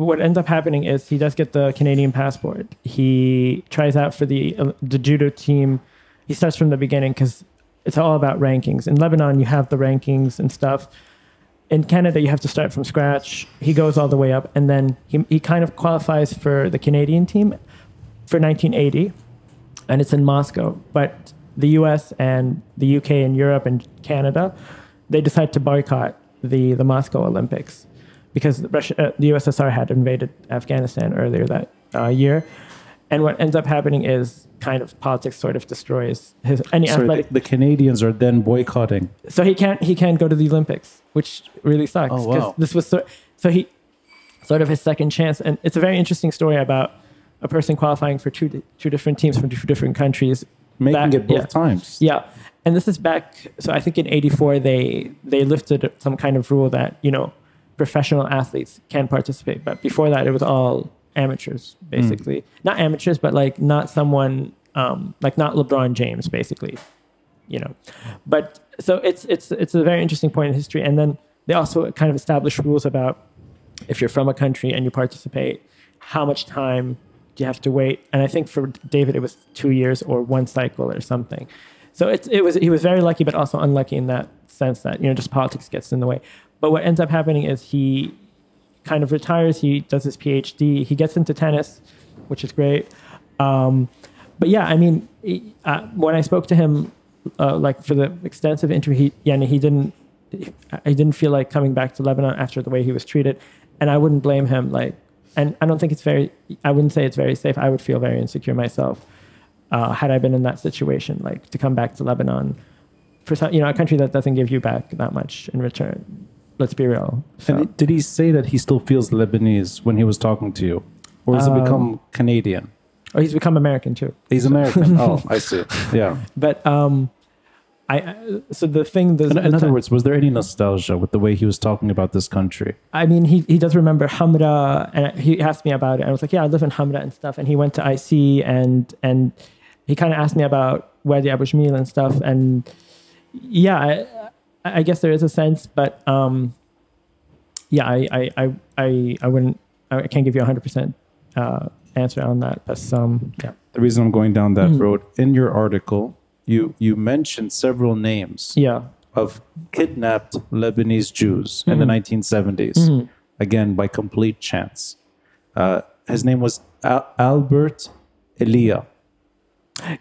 what ends up happening is he does get the Canadian passport. He tries out for the uh, the judo team. He starts from the beginning because it's all about rankings. In Lebanon, you have the rankings and stuff. In Canada, you have to start from scratch. He goes all the way up, and then he he kind of qualifies for the Canadian team for 1980, and it's in Moscow. But the U.S. and the UK and Europe and Canada, they decide to boycott the the Moscow Olympics because Russia, uh, the USSR had invaded Afghanistan earlier that uh, year, and what ends up happening is kind of politics sort of destroys his any Sorry, athletic. the, the Canadians are then boycotting. so he can't he can't go to the Olympics, which really sucks. Oh, wow. This was so, so he sort of his second chance, and it's a very interesting story about a person qualifying for two two different teams from two different countries. Making Back- it both yeah. times. Yeah, and this is back. So I think in '84 they they lifted some kind of rule that you know professional athletes can participate, but before that it was all amateurs basically. Not amateurs, but like not someone um, like not LeBron James basically. You know, but so it's it's it's a very interesting point in history, and then they also kind of established rules about if you're from a country and you participate, how much time do you have to wait? And I think for David, it was two years or one cycle or something. So it, it was he was very lucky, but also unlucky in that sense that you know just politics gets in the way. But what ends up happening is he kind of retires. He does his PhD. He gets into tennis, which is great. Um, but yeah, I mean, he, uh, when I spoke to him, uh, like for the extensive interview, he, yeah, he didn't I didn't feel like coming back to Lebanon after the way he was treated, and I wouldn't blame him. Like, and I don't think it's very. I wouldn't say it's very safe. I would feel very insecure myself uh, had I been in that situation. Like to come back to Lebanon for some, you know, a country that doesn't give you back that much in return. Let's be real. So, And did he say that he still feels Lebanese when he was talking to you? Or has Um, it become Canadian? oh, he's become American too. He's American. oh, I see. Yeah. But um, I I- so the thing. The, In, in the other ti- words, was there any nostalgia with the way he was talking about this country? I mean, he, he does remember Hamra, and he asked me about it. And I was like, yeah, I live in Hamra and stuff. And he went to IC, and and he kind of asked me about Wadi Abu Shmil and stuff. And yeah, I, I guess there is a sense, but um, yeah, I I I I, I wouldn't, I can't give you a hundred percent uh answer on that. But um, yeah, The reason I'm going down that Mhm. road, in your article, you you mentioned several names yeah, of kidnapped Lebanese Jews in the 1970s, Mhm. again by complete chance. Uh, his name was Al- Albert Elia.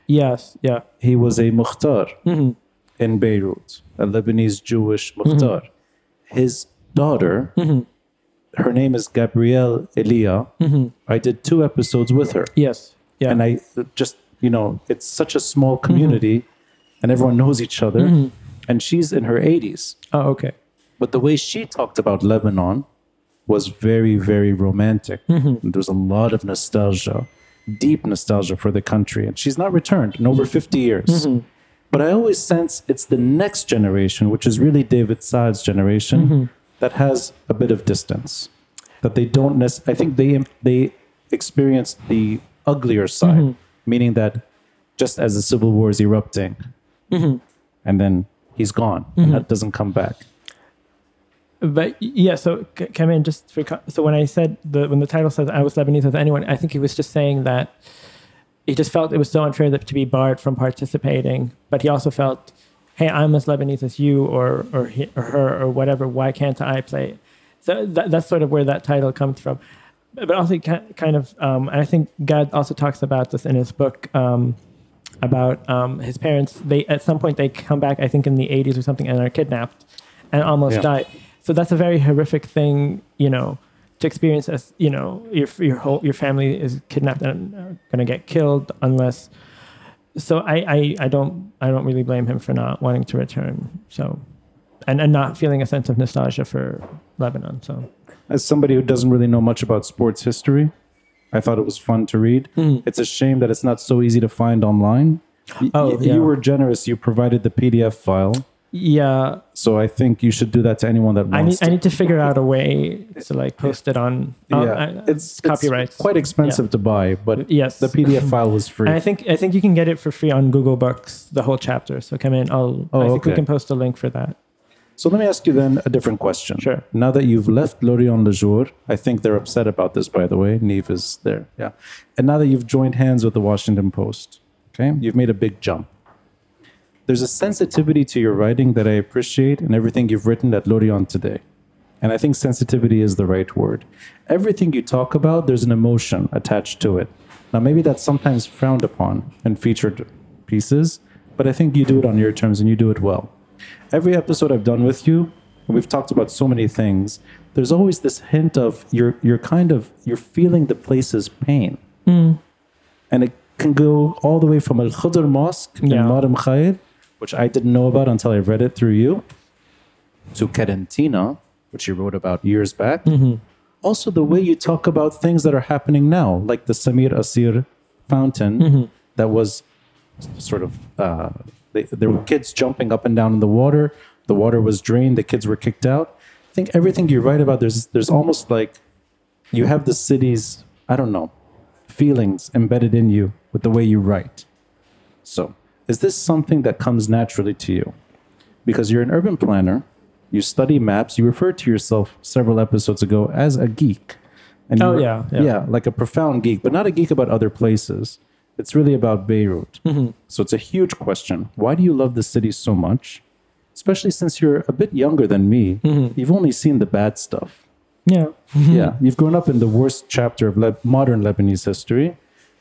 yes, yeah, He was a Mukhtar Mhm. in Beirut, a Lebanese Jewish Mukhtar. His daughter, Mhm. her name is Gabrielle Elia. Mhm. I did two episodes with her. yes, yeah, and I just you know it's such a small community, and everyone knows each other, Mhm. and she's in her 80s. oh, okay, But the way she talked about Lebanon was very very romantic. Mhm. There's a lot of nostalgia, deep nostalgia for the country, and she's not returned in over 50 years. But I always sense it's the next generation, which is really David Saad's generation, Mhm. that has a bit of distance. That they don't necessarily, I think they they experience the uglier side, Mhm. meaning that just as the civil war is erupting, Mhm. and then he's gone, and that doesn't come back. But yeah, so come in just for so when I said the when the title says I was Lebanese as anyone, I think he was just saying that he just felt it was so unfair that to be barred from participating. But he also felt, hey, I'm as Lebanese as you or or he, or her or whatever. Why can't I play? So that, that's sort of where that title comes from. But also kind of, um, and I think Gad also talks about this in his book. Um, about um, his parents, they at some point they come back, I think in the 80s or something, and are kidnapped and almost Yeah. die. So that's a very horrific thing, you know, to experience as you know your your whole your family is kidnapped and going to get killed unless. So I, I I don't I don't really blame him for not wanting to return. So, and and not feeling a sense of nostalgia for Lebanon. So As somebody who doesn't really know much about sports history, I thought it was fun to read. Mhm. It's a shame that it's not so easy to find online. Oh, y- yeah. You were generous. You provided the PDF file. Yeah, So I think you should do that to anyone that wants I need to. I need to figure out a way to like post it on. uh, yeah, I- it's copyright. It's quite expensive to buy, but yes, the PDF file was free. And I think I think you can get it for free on Google Books, the whole chapter. So come in. I'll. Oh, I think we can post a link for that. so let me ask you then a different question. Sure. Now that you've left L'Orient-Le Jour, I think they're upset about this, by the way. Neve is there. Yeah. And now that you've joined hands with the Washington Post, okay, you've made a big jump. There's a sensitivity to your writing that I appreciate in everything you've written at L'Orient Today. And I think sensitivity is the right word. Everything you talk about, there's an emotion attached to it. Now, maybe that's sometimes frowned upon in featured pieces, but I think you do it on your terms and you do it well. Every episode I've done with you, and we've talked about so many things, there's always this hint of you're, you're kind of, you're feeling the place's pain. Hmm. And it can go all the way from Al Khudr Mosque in Yeah. Mar Mikhael, which I didn't know about until I read it through you, to Karantina, which you wrote about years back. Also, the way you talk about things that are happening now, like the Samir Kassir fountain that was sort of, uh, they, there were kids jumping up and down in the water. The water was drained, the kids were kicked out. I think everything you write about, there's, there's almost like you have the city's, I don't know, feelings embedded in you with the way you write. So, is this something that comes naturally to you? Because you're an urban planner, you study maps, you referred to yourself several episodes ago as a geek. And you Oh, were- yeah, yeah. like a profound geek, but not a geek about other places. It's really about Beirut. Mm-hmm. So it's a huge question. Why do you love the city so much? Especially since you're a bit younger than me. Mm-hmm. You've only seen the bad stuff. Yeah. Yeah, you've grown up in the worst chapter of Le- modern Lebanese history,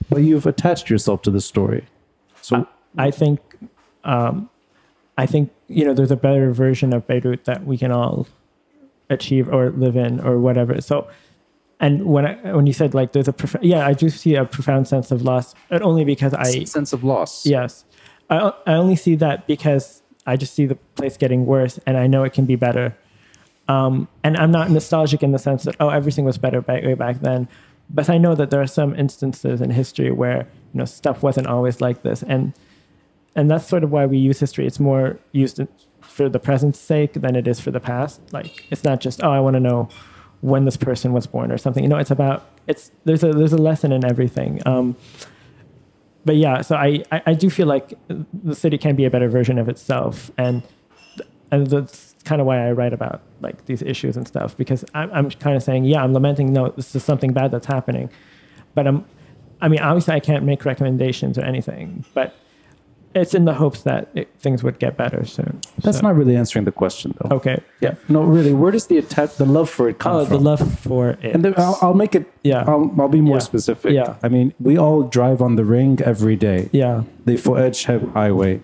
but you've attached yourself to the story. So, I think, um, I think you know there's a better version of Beirut that we can all achieve or live in or whatever. So, and when I, when you said like there's a prof- yeah, I do see a profound sense of loss, but only because I sense of loss. yes, I I only see that because I just see the place getting worse, and I know it can be better. Um, and I'm not nostalgic in the sense that oh everything was better back way back then, but I know that there are some instances in history where you know stuff wasn't always like this, and and that's sort of why we use history. It's more used for the present's sake than it is for the past. Like it's not just oh I want to know when this person was born or something. You know, it's about it's there's a there's a lesson in everything. Um, but yeah, so I, I I do feel like the city can be a better version of itself, and and that's kind of why I write about like these issues and stuff because I'm I'm kind of saying yeah I'm lamenting no this is something bad that's happening, but I'm I mean obviously I can't make recommendations or anything, but it's in the hopes that it, things would get better soon. That's So- not really answering the question, though. okay. Yeah. No, really. Where does the attack, the love for it come Oh, from? the love for it. And then I'll, I'll make it. Yeah. I'll, I'll be more Yeah. specific. Yeah. I mean, we all drive on the ring every day. yeah, The Foedge Highway.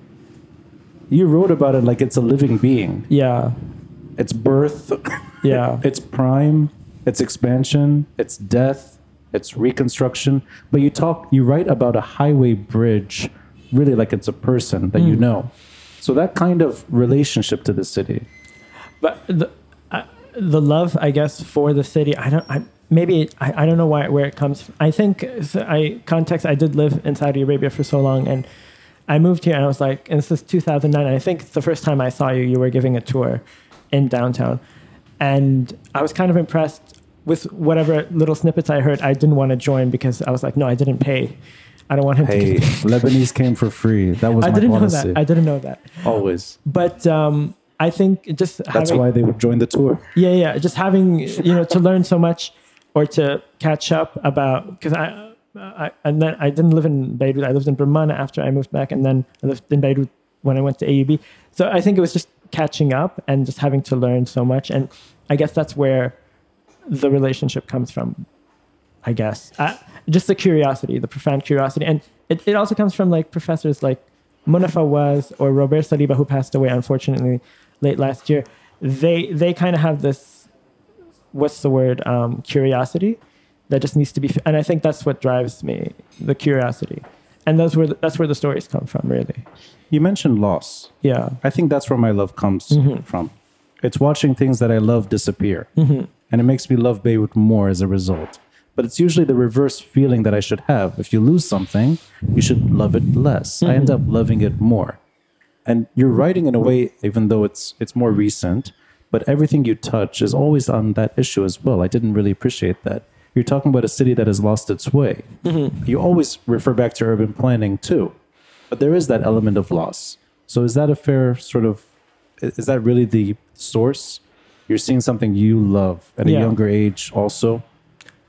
You wrote about it like it's a living being. yeah, Its birth, yeah, its prime, its expansion, its death, its reconstruction. But you talk, you write about a highway bridge, really like it's a person that Hmm. you know. So that kind of relationship to the city. but the uh, the love I guess for the city I don't I maybe I, I don't know why where it comes from. I think I context I did live in Saudi Arabia for so long and I moved here and I was like and this is 2009 and I think the first time I saw you you were giving a tour in downtown and I was kind of impressed with whatever little snippets I heard I didn't want to join because I was like no I didn't pay I don't want him Hey, to Lebanese came for free. That was I my didn't know that. I didn't know that. Always. but um I think just That's having, why they would join the tour. yeah yeah. Just having you know to learn so much or to catch up about because I, I and then i didn't live in beirut. I lived in Brahman after i moved back and then i lived in beirut when i went to aub so i think it was just catching up and just having to learn so much. And i guess that's where the relationship comes from i guess uh, just the curiosity the profound curiosity and it, it also comes from like professors like Mona Fawaz or Robert Saliba who passed away unfortunately late last year they they kind of have this what's the word um, curiosity that just needs to be and i think that's what drives me the curiosity and that's where the, that's where the stories come from really You mentioned loss. yeah I think that's where my love comes from. It's watching things that I love disappear. And it makes me love Beirut more as a result. But it's usually the reverse feeling that I should have. If you lose something, you should love it less. I end mm-hmm. up loving it more. And you're writing in a way, even though it's it's more recent, but everything you touch is always on that issue as well. I didn't really appreciate that. You're talking about a city that has lost its way. Mm-hmm. You always refer back to urban planning too, but there is that element of loss. So is that a fair sort of? Is that really the source? You're seeing something you love at a younger age also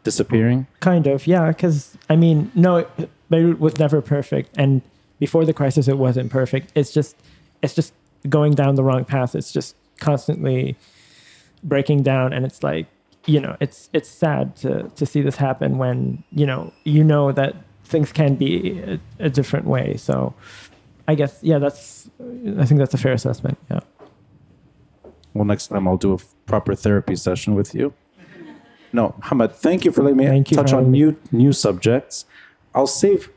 disappearing. kind of yeah because i mean no it- beirut was never perfect and before the crisis it wasn't perfect it's just it's just going down the wrong path it's just constantly breaking down and it's like you know it's it's sad to to see this happen when you know you know that things can be a, a different way so i guess yeah that's i think that's a fair assessment yeah Well, next time I'll do a f- proper therapy session with you. No, Hamad, thank you for letting me Thank you for touch on me. new new subjects. I'll save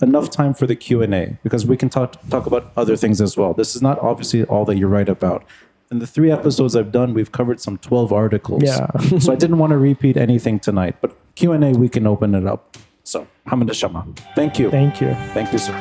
enough time for the Q and A because we can talk talk about other things as well. This is not obviously all that you write about. In the three episodes I've done, we've covered some twelve articles. Yeah. so I didn't want to repeat anything tonight, but Q and A we can open it up. So Hamad Chamaa, thank you, thank you thank you, sir.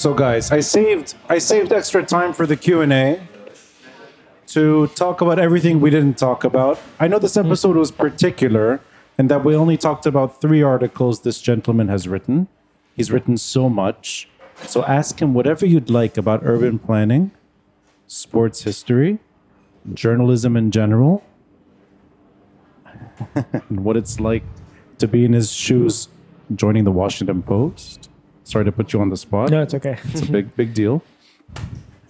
So guys, I saved I saved extra time for the Q&A. to talk about everything we didn't talk about. I know this episode was particular and that we only talked about three articles this gentleman has written. He's written so much. So ask him whatever you'd like about urban planning, sports history, journalism in general, and what it's like to be in his shoes joining the Washington Post. Sorry to put you on the spot. No, it's okay. It's a big, big deal.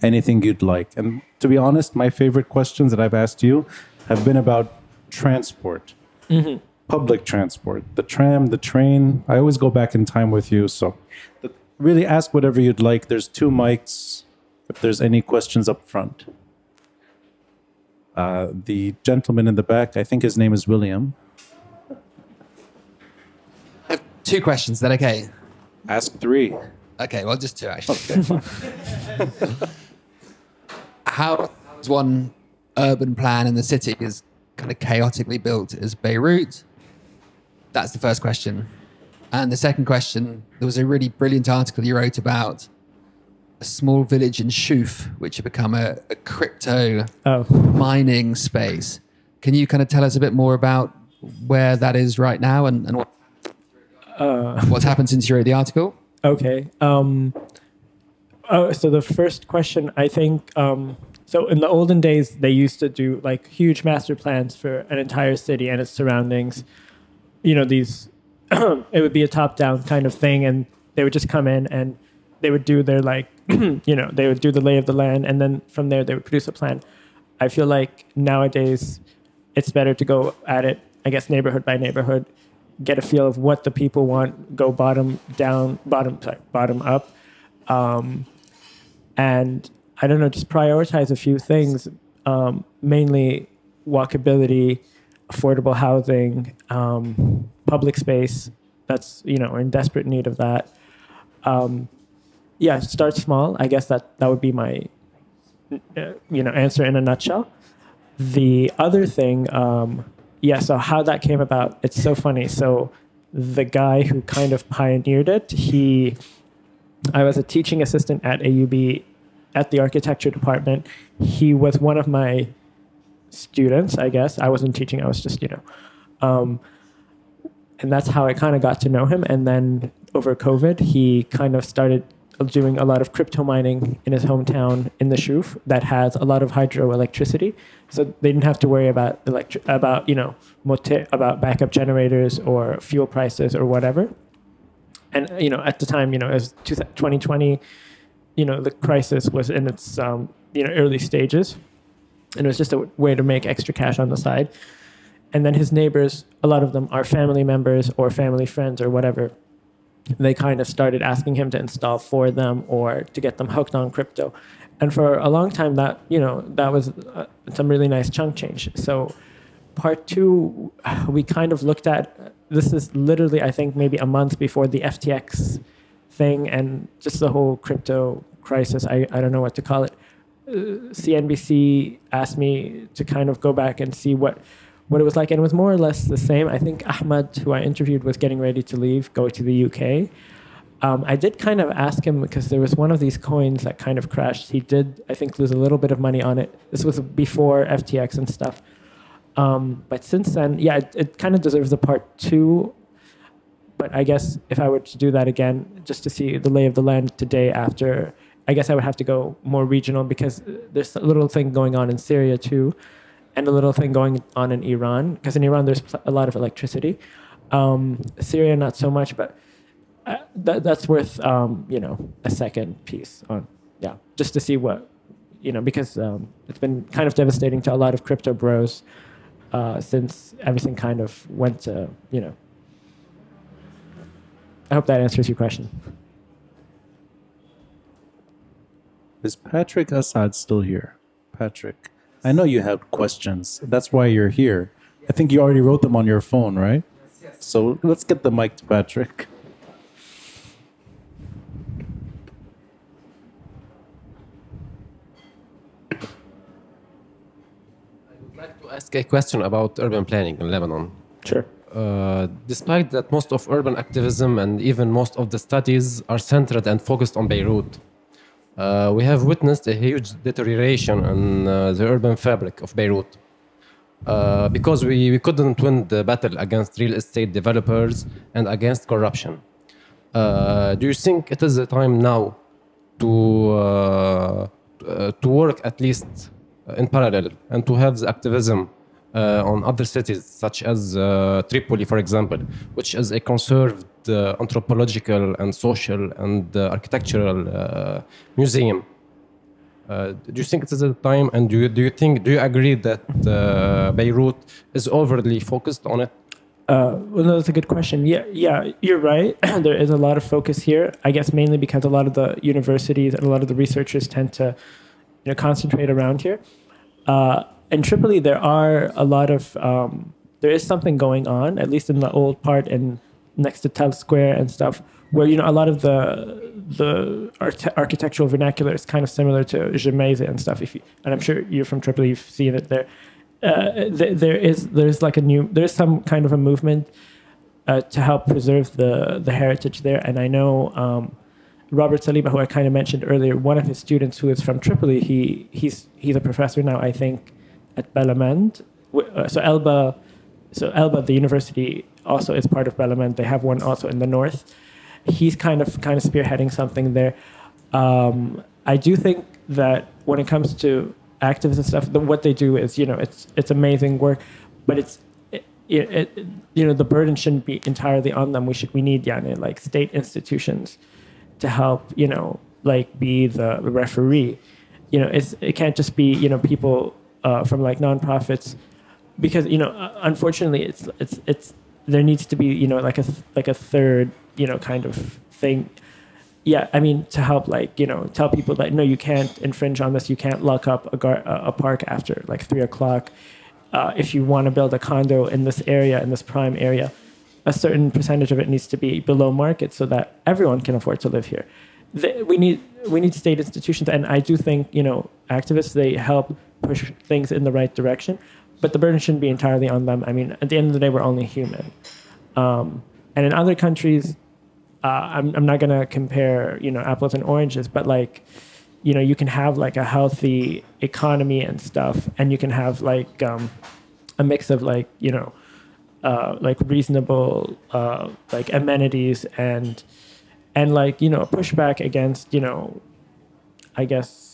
Anything you'd like. And to be honest, my favorite questions that I've asked you have been about transport, public transport, the tram, the train. I always go back in time with you. So the, really ask whatever you'd like. There's two mics if there's any questions up front. Uh, the gentleman in the back, I think his name is William. I have two questions. Then okay. Ask three. Okay, well, just two actually. How is one urban plan in the city is kind of chaotically built as Beirut? That's the first question. And the second question, there was a really brilliant article you wrote about a small village in Shuf, which had become a, a crypto Oh, mining space. Can you kind of tell us a bit more about where that is right now and, and what, what's happened since you wrote the article? okay. Um, oh, so the first question, I think. Um, so in the olden days, they used to do like huge master plans for an entire city and its surroundings. You know, these it would be a top-down kind of thing, and they would just come in and they would do their like, you know, they would do the lay of the land, and then from there they would produce a plan. I feel like nowadays it's better to go at it, I guess, neighborhood by neighborhood, get a feel of what the people want, go bottom down, bottom sorry, bottom up, um, and I don't know, just prioritize a few things, um, mainly walkability, affordable housing, um, public space. That's you know, we're in desperate need of that. Um, yeah, start small. I guess that that would be my uh, you know answer in a nutshell. The other thing, um, yeah. So how that came about? It's so funny. So the guy who kind of pioneered it, he, I was a teaching assistant at AUB at the architecture department. He was one of my students, I guess. I wasn't teaching. I was just you know. Um, and that's how I kind of got to know him. And then over COVID, he kind of started doing a lot of crypto mining in his hometown in the Shuf that has a lot of hydroelectricity. So they didn't have to worry about electric about you know mote- about backup generators or fuel prices or whatever. And you know at the time, you know, as 2020, you know the crisis was in its um, you know early stages, and it was just a way to make extra cash on the side. And then his neighbors, a lot of them are family members or family friends or whatever. They kind of started asking him to install for them or to get them hooked on crypto. And for a long time, that you know that was uh, some really nice chunk change. So part two, we kind of looked at. This is literally, I think, maybe a month before the FTX thing and just the whole crypto crisis. I, I don't know what to call it. Uh, CNBC asked me to kind of go back and see what what it was like, and it was more or less the same. I think Ahmad, who I interviewed, was getting ready to leave, go to the UK. Um, I did kind of ask him because there was one of these coins that kind of crashed. He did, I think, lose a little bit of money on it. This was before FTX and stuff. Um, but since then, yeah, it, it kind of deserves a part two. But I guess if I were to do that again, just to see the lay of the land today after, I guess I would have to go more regional because there's a little thing going on in Syria too, and a little thing going on in Iran. Because in Iran, there's a lot of electricity. Um, Syria, not so much, but uh, that, that's worth um, you know a second piece on yeah just to see what you know because um, it's been kind of devastating to a lot of crypto bros uh, since everything kind of went to you know i hope that answers your question Is Patrick Assad still here? Patrick, I know you had questions. That's why you're here. I think you already wrote them on your phone, right? So let's get the mic to Patrick. I'd like to ask a question about urban planning in Lebanon. sure Uh, despite that most of urban activism and even most of the studies are centered and focused on Beirut, uh, we have witnessed a huge deterioration in uh, the urban fabric of Beirut. Uh, because we, we couldn't win the battle against real estate developers and against corruption. Uh, do you think it is the time now to, uh, uh, to work at least in parallel and to have the activism on other cities, such as Tripoli, for example, which is a conserved uh, anthropological and social and uh, architectural uh, museum. Uh, do you think it is a time, and do you, do you think do you agree that uh, Beirut is overly focused on it? Uh, well, that's a good question. Yeah, yeah, you're right. there is a lot of focus here. I guess mainly because a lot of the universities and a lot of the researchers tend to, you know, concentrate around here. In Tripoli, there are a lot of um, there is something going on, at least in the old part and next to Tel Square and stuff, where you know a lot of the the art- architectural vernacular is kind of similar to Gemmayzeh and stuff. If you, and I'm sure you're from Tripoli, you've seen it there. Uh, th- there is there's like a new there's some kind of a movement uh, to help preserve the the heritage there, and I know. Um, Robert Saliba, who I kind of mentioned earlier, one of his students who is from Tripoli, he he's he's a professor now, I think, at Balamand. W- uh, So ALBA, so ALBA, the university, also is part of Balamand. They have one also in the north. He's kind of kind of spearheading something there. Um, I do think that when it comes to activists and stuff, the, what they do is you know it's it's amazing work, but it's it, it, it, you know the burden shouldn't be entirely on them. We should we need yani, like state institutions to help you know like be the referee. You know it's it can't just be you know people uh, from like nonprofits because you know uh, unfortunately it's it's it's there needs to be you know like a like a third you know kind of thing. Yeah i mean to help like you know tell people that no you can't infringe on this you can't lock up a, gar- a park after like three o'clock. Uh, if you want to build a condo in this area in this prime area a certain percentage of it needs to be below market so that everyone can afford to live here. The, we need we need state institutions and i do think you know activists they help push things in the right direction but the burden shouldn't be entirely on them. I mean at the end of the day we're only human. Um, and in other countries uh, I'm, I'm not going to compare you know apples and oranges but like you know you can have like a healthy economy and stuff and you can have like um, a mix of like you know uh, like reasonable uh, like amenities and and like you know pushback against you know i guess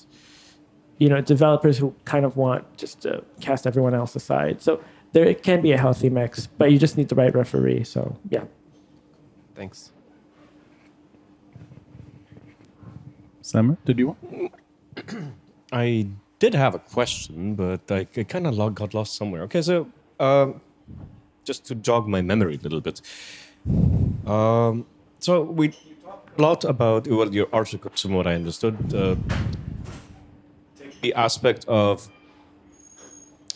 you know developers who kind of want just to cast everyone else aside so there it can be a healthy mix but you just need the right referee so yeah Thanks. Samer, did you want? I did have a question, but I, I kind of got lost somewhere. Okay, so um, just to jog my memory a little bit. Um, so we talked a lot about well, your article, from what I understood, uh, the aspect of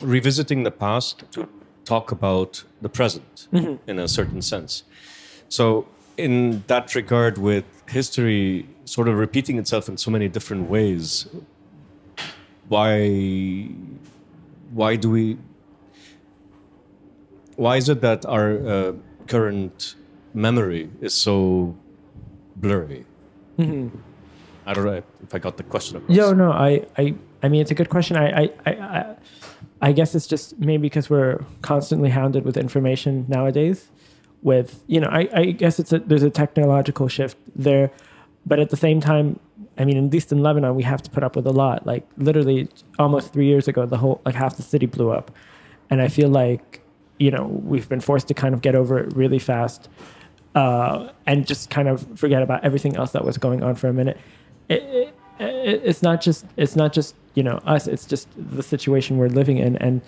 revisiting the past to talk about the present in a certain sense. So, in that regard, with history sort of repeating itself in so many different ways, why why do we why is it that our uh, current memory is so blurry? I don't know if I got the question across. Yo, no, I, I, I mean, it's a good question. I, I, I, I, guess it's just maybe because we're constantly hounded with information nowadays. With you know, I, I guess it's a, there's a technological shift there, but at the same time, I mean, at least in Lebanon, we have to put up with a lot. Like literally, almost three years ago, the whole like half the city blew up, and I feel like you know we've been forced to kind of get over it really fast, uh, and just kind of forget about everything else that was going on for a minute. It, it, it's not just it's not just you know us. It's just the situation we're living in, and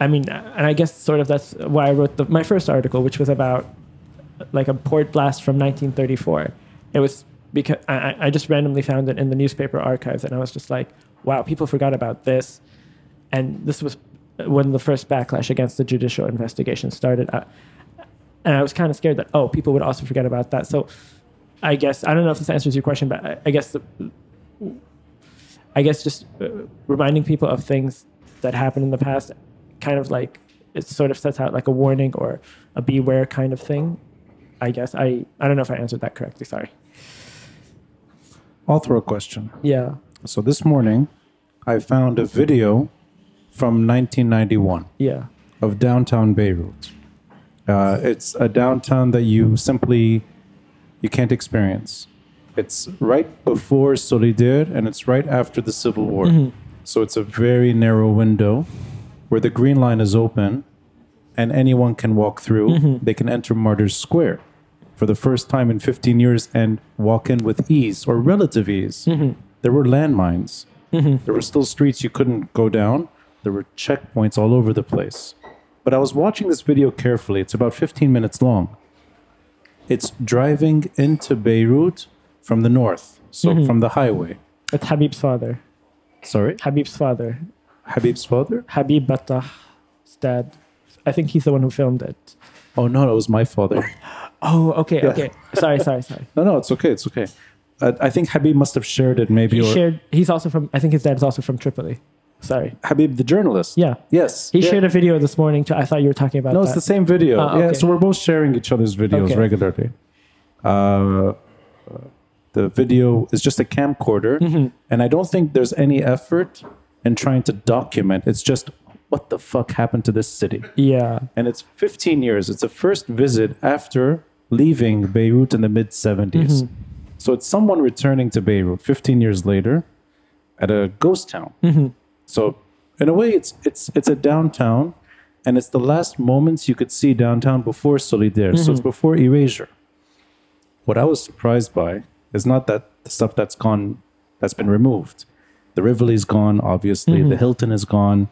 I mean, and I guess sort of that's why I wrote the, my first article, which was about like a port blast from 1934. It was because I, I just randomly found it in the newspaper archives, and I was just like, wow, people forgot about this, and this was when the first backlash against the judicial investigation started. Uh, and I was kind of scared that oh, people would also forget about that. So I guess I don't know if this answers your question, but I, I guess the, I guess just uh, reminding people of things that happened in the past, kind of like it sort of sets out like a warning or a beware kind of thing. I guess I I don't know if I answered that correctly. Sorry. I'll throw a question. Yeah. So this morning, I found a video from 1991 Yeah. of downtown Beirut. Uh, it's a downtown that you simply you can't experience. It's right before Solidere and it's right after the Civil War. Mm-hmm. So it's a very narrow window where the green line is open and anyone can walk through. Mm-hmm. They can enter Martyrs Square for the first time in 15 years and walk in with ease or relative ease. Mm-hmm. There were landmines. There were still streets you couldn't go down. There were checkpoints all over the place. But I was watching this video carefully. It's about 15 minutes long. It's driving into Beirut from the north, so from the highway. It's Habib's father. Sorry, Habib's father. Habib's father? Habib Battah's dad. I think he's the one who filmed it. Oh, no, it was my father. Oh, okay, okay. Sorry, sorry, sorry. No, no, it's okay. It's okay. I, I think Habib must have shared it maybe. He or shared. He's also from. I think his dad is also from Tripoli. Sorry. Habib, the journalist. Yeah. Yes. He Yeah. shared a video this morning. Too. I thought you were talking about No, that. it's the same video. Ah, Yeah, so we're both sharing each other's videos Okay. regularly. Uh, the video is just a camcorder, Mm-hmm. and I don't think there's any effort in trying to document. It's just what the fuck happened to this city, Yeah. and it's 15 years. It's a first visit after leaving Beirut in the mid 70s. Mm-hmm. So it's someone returning to Beirut 15 years later at a ghost town. Mm-hmm. So in a way, it's it's it's a downtown, and it's the last moments you could see downtown before Solidere. So Mm-hmm. it's before erasure. What I was surprised by is not that the stuff that's gone, that's been removed. The Rivoli's gone, obviously. Mm-hmm. The Hilton is gone.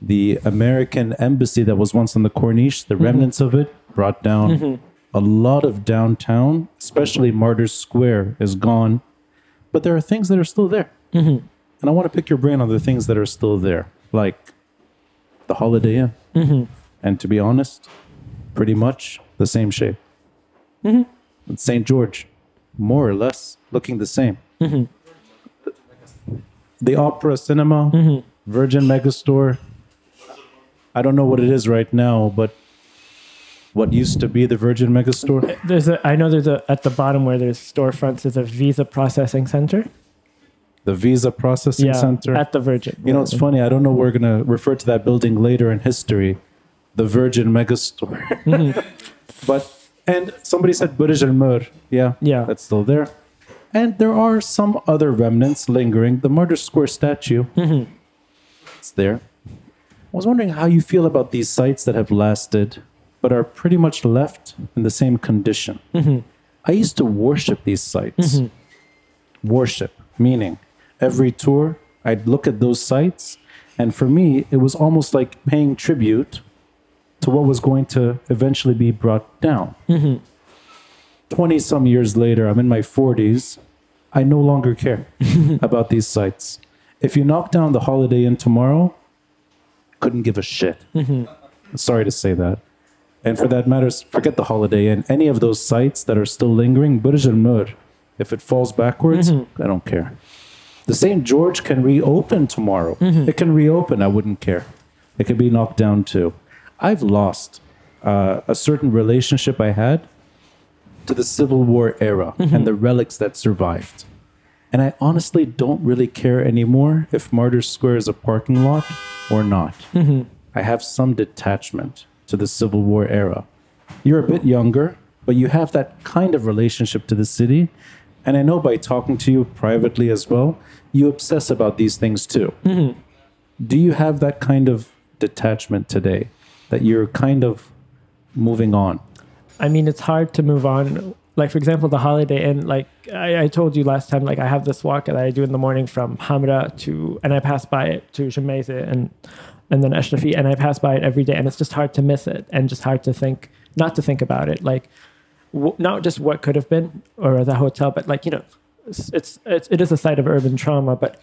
The American embassy that was once on the Corniche, Mm-hmm. the remnants of it brought down. A lot of downtown, especially Martyrs Square, is gone. But there are things that are still there. Mm-hmm. And I want to pick your brain on the things that are still there, like the Holiday Inn. Mm-hmm. And to be honest, pretty much the same shape. Mm-hmm. St. George, more or less looking the same. Mm-hmm. The Opera Cinema, Mm-hmm. Virgin Megastore. I don't know what it is right now, but what used to be the Virgin Megastore? There's a. I know there's a at the bottom where there's storefronts. There's a Visa processing center. The Visa Processing Yeah. Center. At the Virgin. You know, it's funny. I don't know. We're gonna refer to that building later in history, the Virgin Megastore. Mm-hmm. but and somebody said Burj Al Mur. Yeah, Yeah. that's still there. And there are some other remnants lingering. The Martyrs Square statue, Mm-hmm. it's there. I was wondering how you feel about these sites that have lasted, but are pretty much left in the same condition. Mm-hmm. I used to worship these sites. Worship, meaning every tour, I'd look at those sites, and for me, it was almost like paying tribute to what was going to eventually be brought down. Mm-hmm. 20 some years later, I'm in my 40s, I no longer care about these sites. If you knock down the Holiday Inn tomorrow, couldn't give a shit. Mm-hmm. Sorry to say that. And for that matter, forget the Holiday Inn. Any of those sites that are still lingering, Burj Al Mur, if it falls backwards, mm-hmm. I don't care. The St. George can reopen tomorrow. It can reopen. I wouldn't care. It could be knocked down too. I've lost uh, a certain relationship I had to the Civil War era mm-hmm. and the relics that survived. And I honestly don't really care anymore if Martyrs Square is a parking lot or not. Mm-hmm. I have some detachment to the Civil War era. You're a bit younger, but you have that kind of relationship to the city. And I know by talking to you privately as well, you obsess about these things too. Mm-hmm. Do you have that kind of detachment today that you're kind of moving on? I mean, it's hard to move on. Like for example, the Holiday Inn. Like I, I told you last time, like I have this walk that I do in the morning from Hamra to, and I pass by it to Gemmayzeh and and then Ashrafi, and I pass by it every day, and it's just hard to miss it, and just hard to think, not to think about it, like w- not just what could have been or the hotel, but like you know, it's it's, it's it is a site of urban trauma, but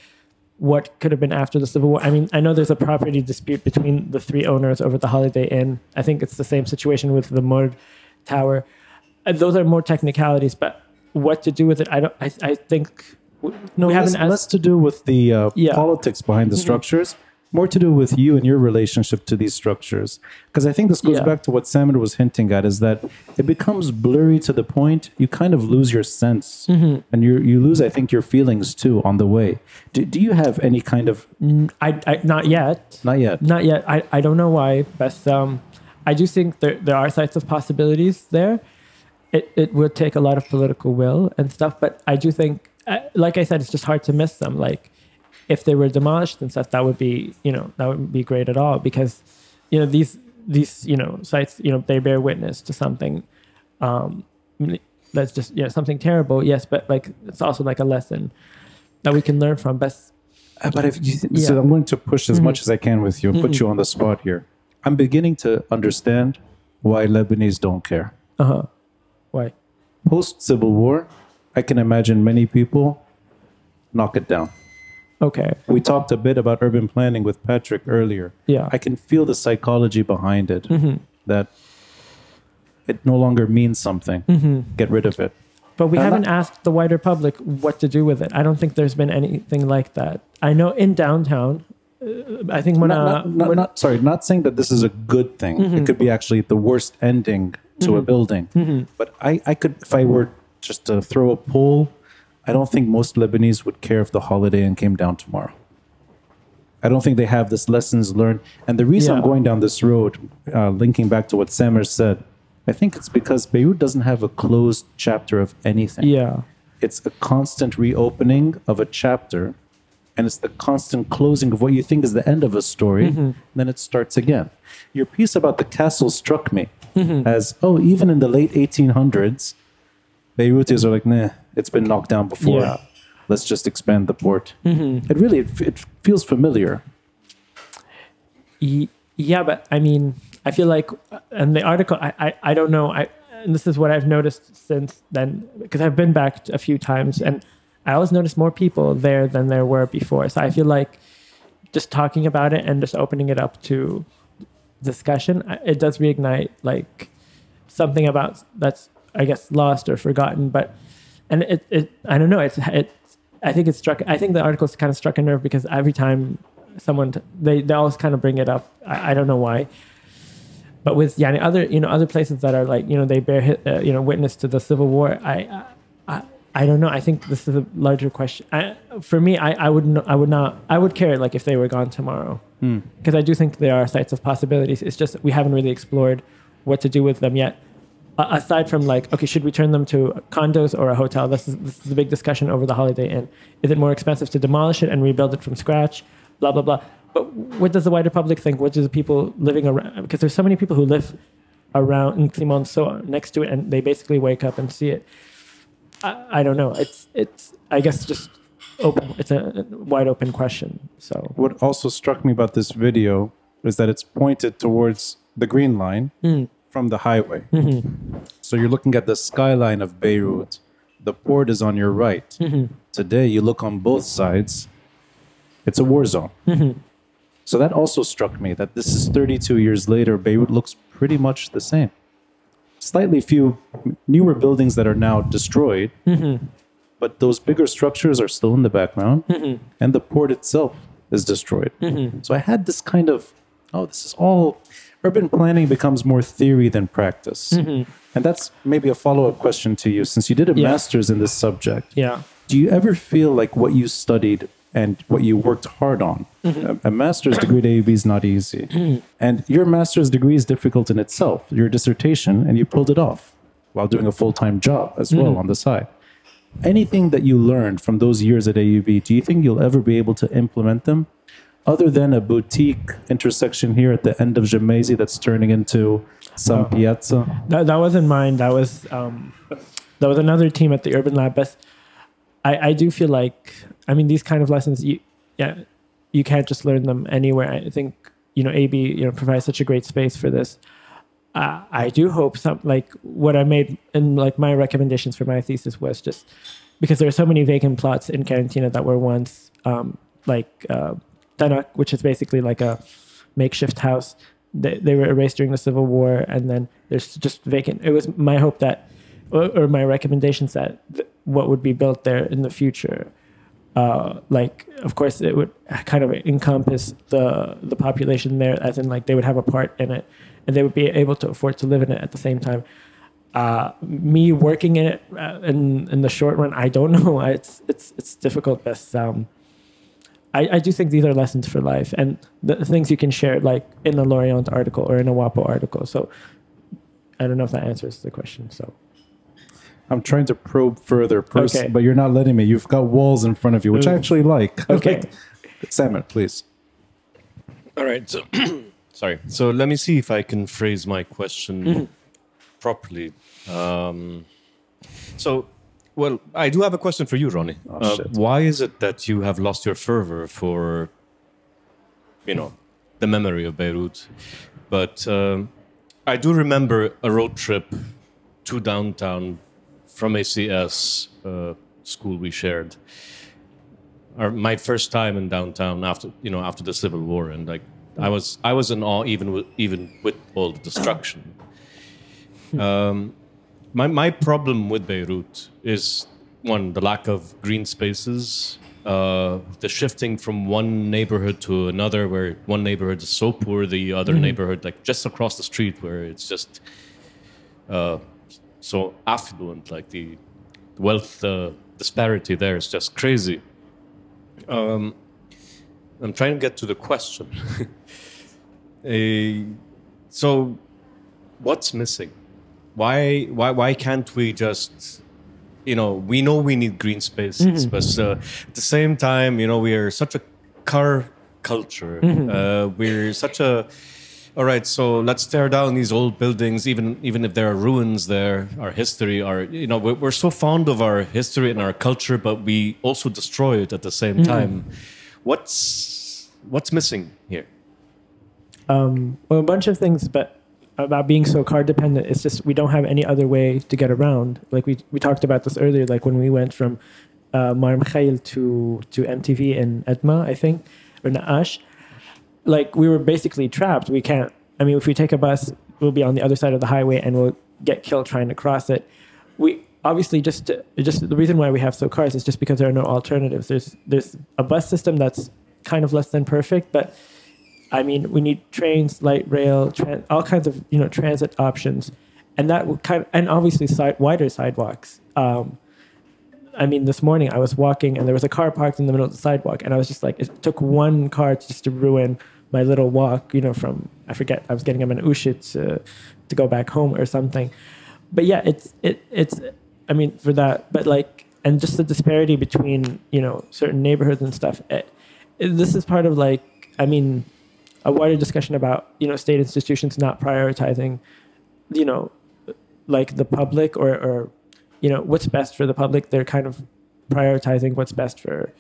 what could have been after the Civil War. I mean, I know there's a property dispute between the three owners over the Holiday Inn. I think it's the same situation with the Mur Tower. And those are more technicalities, but what to do with it, I don't. I, I think No, we less, haven't asked. less to do with the uh, Yeah. politics behind the structures, more to do with you and your relationship to these structures. Because I think this goes Yeah. back to what Salmon was hinting at is that it becomes blurry to the point you kind of lose your sense Mm-hmm. and you you lose, I think, your feelings too on the way. Do, do you have any kind of, I, I not yet. not yet, Not yet. I, I don't know why, but um, I do think there there are sites of possibilities there. It it would take a lot of political will and stuff, but I do think, uh, like I said, it's just hard to miss them. Like if they were demolished and stuff, that would be you know that wouldn't be great at all because you know these these you know sites you know they bear witness to something um, that's just you know something terrible. Yes, but like it's also like a lesson that we can learn from. But Uh, But if you, so Yeah. Mm-hmm. I'm going to push as much as I can with you and put you on the spot here. I'm beginning to understand why Lebanese don't care. uh huh. Why? Post Civil War, I can imagine many people knock it down. Okay. We talked a bit about urban planning with Patrick earlier. Yeah. I can feel the psychology behind it Mm-hmm. that it no longer means something. Mm-hmm. Get rid of it. But we haven't asked the wider public what to do with it. I don't think there's been anything like that. I know in downtown, uh, I think when, not, uh, not, not, when- not- sorry, not saying that this is a good thing. Mm-hmm. It could be actually the worst ending to a building. But I, I could, if I were just to throw a poll, I don't think most Lebanese would care if the Holiday Inn came down tomorrow. I don't think they have this lessons learned. And the reason I'm going down this road, uh, linking back to what Samer said, I think it's because Beirut doesn't have a closed chapter of anything. Yeah, it's a constant reopening of a chapter and it's the constant closing of what you think is the end of a story then it starts again. Your piece about the castle struck me as oh even in the late 1800s beirutis are like nah it's been knocked down before Yeah. let's just expand the port it really it, it feels familiar yeah. But I mean, I feel like, uh, and the article, I, I, I don't know. I, and this is what I've noticed since then because I've been back a few times, and I always notice more people there than there were before. So I feel like just talking about it and just opening it up to discussion, it does reignite like something about that's I guess lost or forgotten. But and it, it I don't know. It's it. I think it struck. I think the article's kind of struck a nerve because every time someone t- they they always kind of bring it up. I, I don't know why. But with yeah, other you know other places that are like you know they bear uh, you know witness to the civil war. I, I I don't know. I think this is a larger question. I, for me, I I would no, I would not I would care like if they were gone tomorrow because I do think there are sites of possibilities. It's just we haven't really explored what to do with them yet. Aside from like, okay, should we turn them to condos or a hotel? This is this is a big discussion over the Holiday Inn. Is it more expensive to demolish it and rebuild it from scratch? Blah blah blah. But what does the wider public think? What do the people living around? Because there's so many people who live around in so next to it, and they basically wake up and see it. I, I don't know. It's it's I guess just open. It's a wide open question. So what also struck me about this video is that it's pointed towards the green line hmm. From the highway. Mm-hmm. So you're looking at the skyline of Beirut. The port is on your right. Mm-hmm. Today, you look on both sides, it's a war zone. Mm-hmm. So that also struck me that this is 32 years later. Beirut looks pretty much the same. Slightly few newer buildings that are now destroyed, but those bigger structures are still in the background, and the port itself is destroyed. So I had this kind of, oh, this is all urban planning becomes more theory than practice. Mm-hmm. And that's maybe a follow up question to you since you did a Yeah. master's in this subject. yeah, Do you ever feel like what you studied and what you worked hard on? Mm-hmm. A, a master's degree at AUB is not easy. Mm-hmm. and your master's degree is difficult in itself, your dissertation, and you pulled it off while doing a full time job as well on the side. Anything that you learned from those years at AUB, do you think you'll ever be able to implement them? Other than a boutique intersection here at the end of Gemmayzeh that's turning into some piazza. that, that wasn't mine. That was um, that was another team at the Urban Lab. But I I do feel like I mean these kind of lessons you yeah you can't just learn them anywhere. I think you know AUB you know provides such a great space for this. Uh, I do hope some like what I made in like my recommendations for my thesis was just because there are so many vacant plots in Karantina that were once um, like uh, Tanak, which is basically like a makeshift house. They, they were erased during the Civil War, and then there's just vacant. It was my hope that, or, my recommendations that th- what would be built there in the future uh, like of course it would kind of encompass the the population there, as in like they would have a part in it, and they would be able to afford to live in it at the same time. Uh, me working in it uh, in in the short run, I don't know. It's it's it's difficult. But um, I, I do think these are lessons for life and the things you can share, like in a L'Orient article or in a WAPO article. So I don't know if that answers the question. So I'm trying to probe further, pers- Okay. but you're not letting me. You've got walls in front of you, which I actually like. Okay. Like- Salmon, please. All right. So, sorry. So let me see if I can phrase my question properly. Um, so, well, I do have a question for you, Ronnie. Oh, Uh, why is it that you have lost your fervor for, you know, the memory of Beirut? But um, I do remember a road trip to downtown from ACS uh, school we shared or my first time in downtown after you know after the civil war and like i was i was in awe even with even with all the destruction um, my my problem with beirut is one the lack of green spaces uh, the shifting from one neighborhood to another where one neighborhood is so poor the other neighborhood like just across the street where it's just uh, so affluent like the wealth uh, disparity there is just crazy um, I'm trying to get to the question. Eh, so, what's missing? Why, why, why can't we just, you know, we know we need green spaces, but uh, at the same time, you know, we are such a car culture. Uh, we're such a all right, so let's tear down these old buildings, even even if there are ruins there. Our history, our you know, we're, we're so fond of our history and our culture, but we also destroy it at the same time. What's what's missing here? um, well, a bunch of things, but about being so car dependent, it's just we don't have any other way to get around. Like we we talked about this earlier, like when we went from uh, Mar Mikhael to to MTV in Adma, I think, or Naccache. Like we were basically trapped. We can't. I mean, if we take a bus, we'll be on the other side of the highway and we'll get killed trying to cross it. We obviously just just the reason why we have so cars is just because there are no alternatives. There's there's a bus system that's kind of less than perfect, but I mean, we need trains, light rail, tran all kinds of you know transit options, and that kind of, and obviously side, wider sidewalks. Um, I mean, this morning I was walking and there was a car parked in the middle of the sidewalk, and I was just like, it took one car just to ruin my little walk. You know, from I forget I was getting up in Ushit to to go back home or something. But yeah, it's it it's I mean for that, but like and just the disparity between you know certain neighborhoods and stuff. It, it- this is part of like I mean a wider discussion about you know state institutions not prioritizing you know like the public or or you know what's best for the public. They're kind of prioritizing what's best for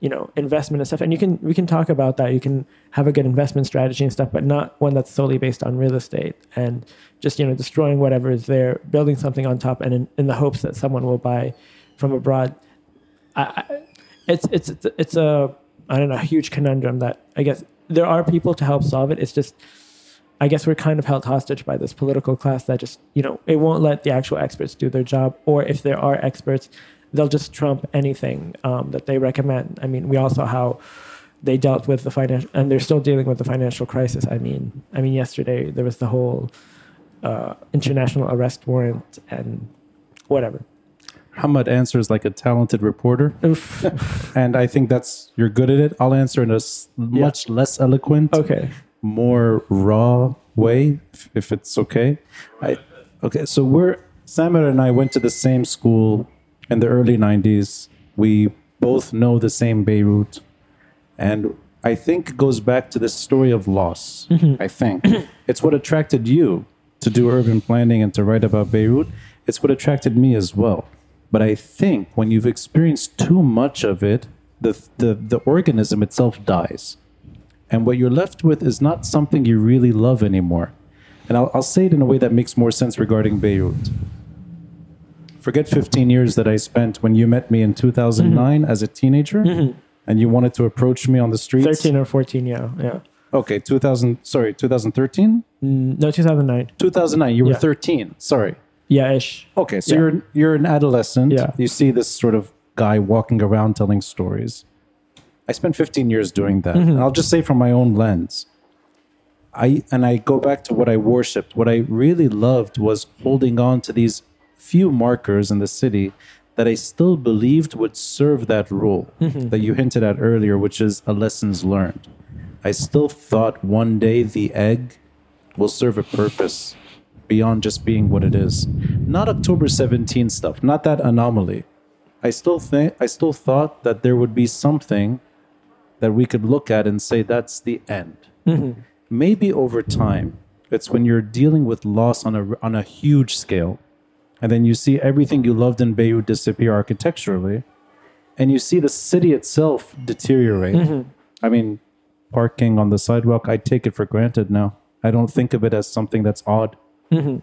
you know investment and stuff. And you can we can talk about that. You can have a good investment strategy and stuff but not one that's solely based on real estate and just you know destroying whatever is there building something on top and in, in the hopes that someone will buy from abroad. I, I, it's it's it's a I don't know a huge conundrum that I guess there are people to help solve it. It's just I guess we're kind of held hostage by this political class that just you know it won't let the actual experts do their job, or if there are experts, they'll just trump anything um, that they recommend. I mean, we all saw how they dealt with the financial, and they're still dealing with the financial crisis. I mean, I mean, yesterday there was the whole uh, international arrest warrant and whatever. Hamad answers like a talented reporter, and I think that's you're good at it. I'll answer in a s- much less eloquent, okay. more raw way, if, if it's okay. I okay. So we're Samer and I went to the same school in the early '90s. We both know the same Beirut, and I think it goes back to this story of loss. Mm-hmm. I think it's what attracted you to do urban planning and to write about Beirut. It's what attracted me as well. But I think when you've experienced too much of it, the, the, the organism itself dies. And what you're left with is not something you really love anymore. And I'll, I'll say it in a way that makes more sense regarding Beirut. Forget 15 years that I spent when you met me in 2009 as a teenager and you wanted to approach me on the streets. 13 or 14, yeah. Yeah. Okay, 2000, sorry, 2013? Mm, No, 2009. 2009, you were Yeah. 13. Sorry. Yeah, ish. Okay, so Yeah. you're you're an adolescent. Yeah. You see this sort of guy walking around telling stories. I spent 15 years doing that. And I'll just say from my own lens. I and I go back to what I worshipped. What I really loved was holding on to these few markers in the city that I still believed would serve that role mm-hmm. that you hinted at earlier, which is a lessons learned. I still thought one day the egg will serve a purpose beyond just being what it is. Not October 17 stuff, not that anomaly. I still think I still thought that there would be something that we could look at and say that's the end. Mm-hmm. Maybe over time, it's when you're dealing with loss on a on a huge scale, and then you see everything you loved in Beirut disappear architecturally, and you see the city itself deteriorate. Mm-hmm. I mean, parking on the sidewalk, I take it for granted now. I don't think of it as something that's odd. Mm-hmm.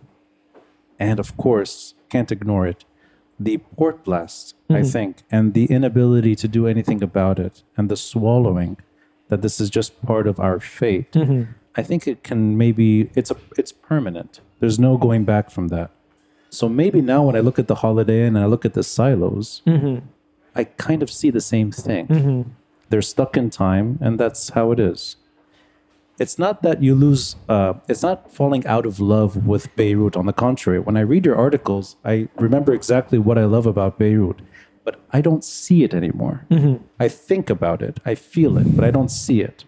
And of course, can't ignore it. The port blast, I mm-hmm. think, and the inability to do anything about it, and the swallowing that this is just part of our fate. Mm-hmm. I think it can maybe it's a it's permanent. There's no going back from that. So maybe now when I look at the Holiday Inn and I look at the silos, I kind of see the same thing. They're stuck in time, and that's how it is. It's not that you lose. Uh, it's not falling out of love with Beirut. On the contrary, when I read your articles, I remember exactly what I love about Beirut, but I don't see it anymore. I think about it, I feel it, but I don't see it.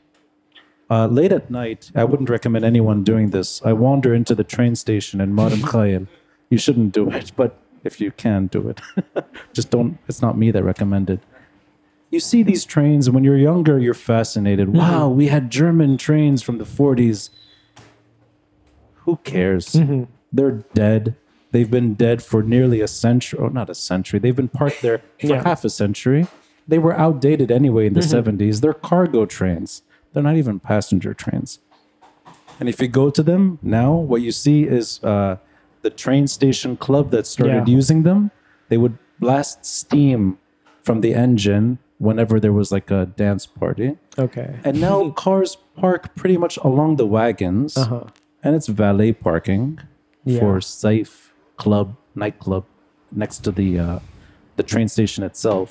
Uh, late at night, I wouldn't recommend anyone doing this. I wander into the train station in Madam Khayel. You shouldn't do it, but if you can, do it. Just don't. It's not me that recommended. You see these trains, and when you're younger, you're fascinated. Mm-hmm. Wow, we had German trains from the 40s. Who cares? Mm-hmm. They're dead. They've been dead for nearly a century, or not a century. They've been parked there for Yeah. half a century. They were outdated anyway in the mm-hmm. 70s. They're cargo trains. They're not even passenger trains. And if you go to them now, what you see is uh, the train station club that started Yeah. using them. They would blast steam from the engine whenever there was like a dance party. Okay. And now cars park pretty much along the wagons, Uh-huh. and it's valet parking Yeah. for safe club nightclub next to the uh, the train station itself.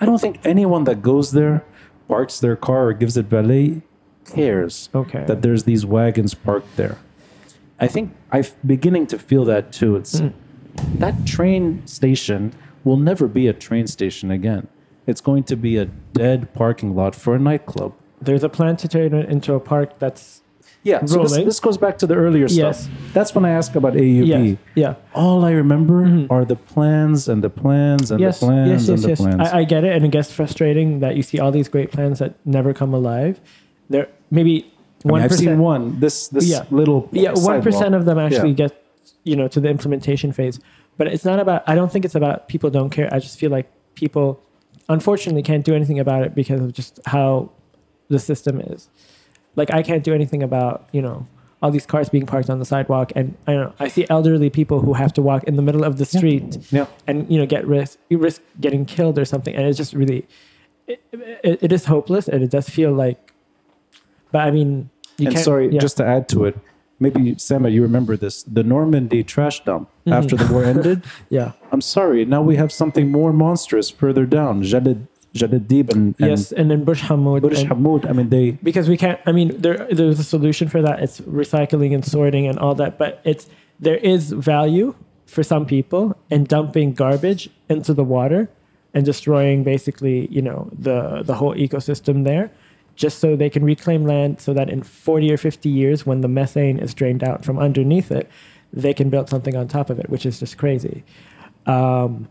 I don't think anyone that goes there, parks their car or gives it valet, cares Okay. that there's these wagons parked there. I think I'm beginning to feel that too. It's Hmm. that train station will never be a train station again. It's going to be a dead parking lot for a nightclub. There's a plan to turn it into a park that's Yeah, so this, this goes back to the earlier Yes. stuff. That's when I ask about AUB. yeah, yeah. All I remember mm-hmm. are the plans and the plans and yes, the plans yes, and yes, the yes. plans. I, I get it, and it gets frustrating that you see all these great plans that never come alive. There, maybe I one I've seen one. This this Yeah. little Yeah, one percent of them actually Yeah. get you know to the implementation phase. But it's not about. I don't think it's about people don't care. I just feel like people, unfortunately, can't do anything about it because of just how the system is. Like I can't do anything about you know all these cars being parked on the sidewalk, and I don't know. I see elderly people who have to walk in the middle of the street Yeah. and you know get risk you risk getting killed or something and it's just really it, it, it is hopeless and it does feel like but i mean you and can't sorry, yeah. just to add to it, maybe Sama, you remember this: the Normandy trash dump Mm-hmm. after the war ended. yeah I'm sorry. Now we have something more monstrous further down. Jalid, Jal el Dib and, and yes and then Bourj Hammoud Burj and- Hamoud. I mean, they because we can't i mean there there's a solution for that it's recycling and sorting and all that but it's there is value for some people in dumping garbage into the water and destroying basically you know the the whole ecosystem there just so they can reclaim land so that in 40 or 50 years when the methane is drained out from underneath it they can build something on top of it which is just crazy um,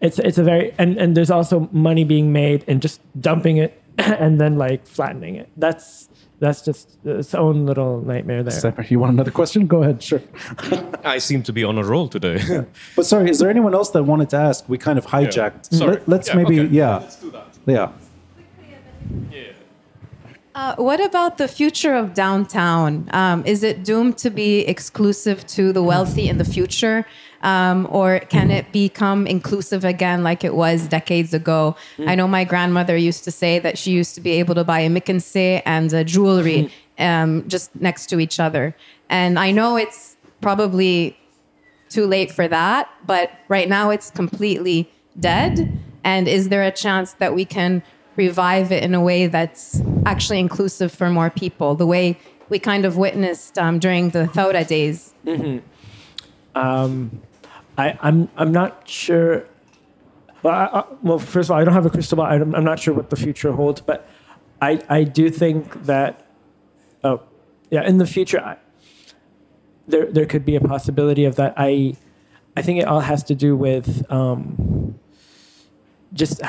it's it's a very and and there's also money being made in just dumping it and then like flattening it. That's that's just its own little nightmare there. Sama, You want another question? Go ahead. Sure. I seem to be on a roll today. But sorry, is there anyone else that wanted to ask? We kind of hijacked. Sorry. Let, us Yeah, maybe, okay. yeah, Let's do that. yeah. Uh, what about the future of downtown? Um, is it doomed to be exclusive to the wealthy in the future? Um, or can it become inclusive again like it was decades ago? I know my grandmother used to say that she used to be able to buy a McKinsey and a jewelry um, just next to each other. And I know it's probably too late for that, but right now it's completely dead. And is there a chance that we can revive it in a way that's actually inclusive for more people, the way we kind of witnessed um, during the Thawra days? I, I'm I'm not sure. Well, I, I, well, first of all, I don't have a crystal ball. I'm, I'm not sure what the future holds, but I I do think that, oh, yeah, in the future, I, there there could be a possibility of that. I I think it all has to do with um, just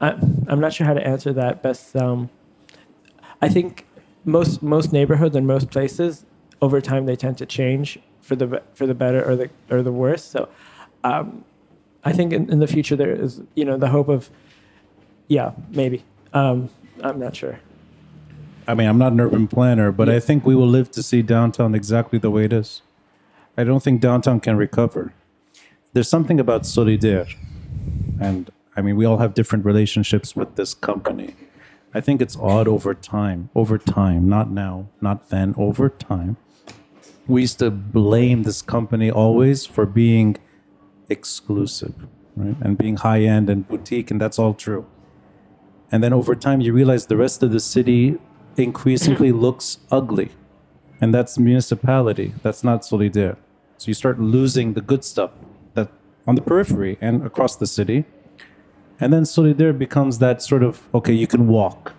I, I'm not sure how to answer that best. Um, I think most most neighborhoods and most places over time they tend to change for the for the better or the or the worse. So um, I think in, in the future there is you know the hope of yeah maybe um, I'm not sure. I mean, I'm not an urban planner, but I think we will live to see downtown exactly the way it is. I don't think downtown can recover. There's something about Solidere, and I mean, we all have different relationships with this company. I think it's odd over time, over time, not now, not then, over time. We used to blame this company always for being exclusive, right? And being high end and boutique, and that's all true. And then over time, you realize the rest of the city increasingly looks ugly. And that's municipality. That's not Solidere. So you start losing the good stuff that on the periphery and across the city. And then Solidere becomes that sort of okay, you can walk.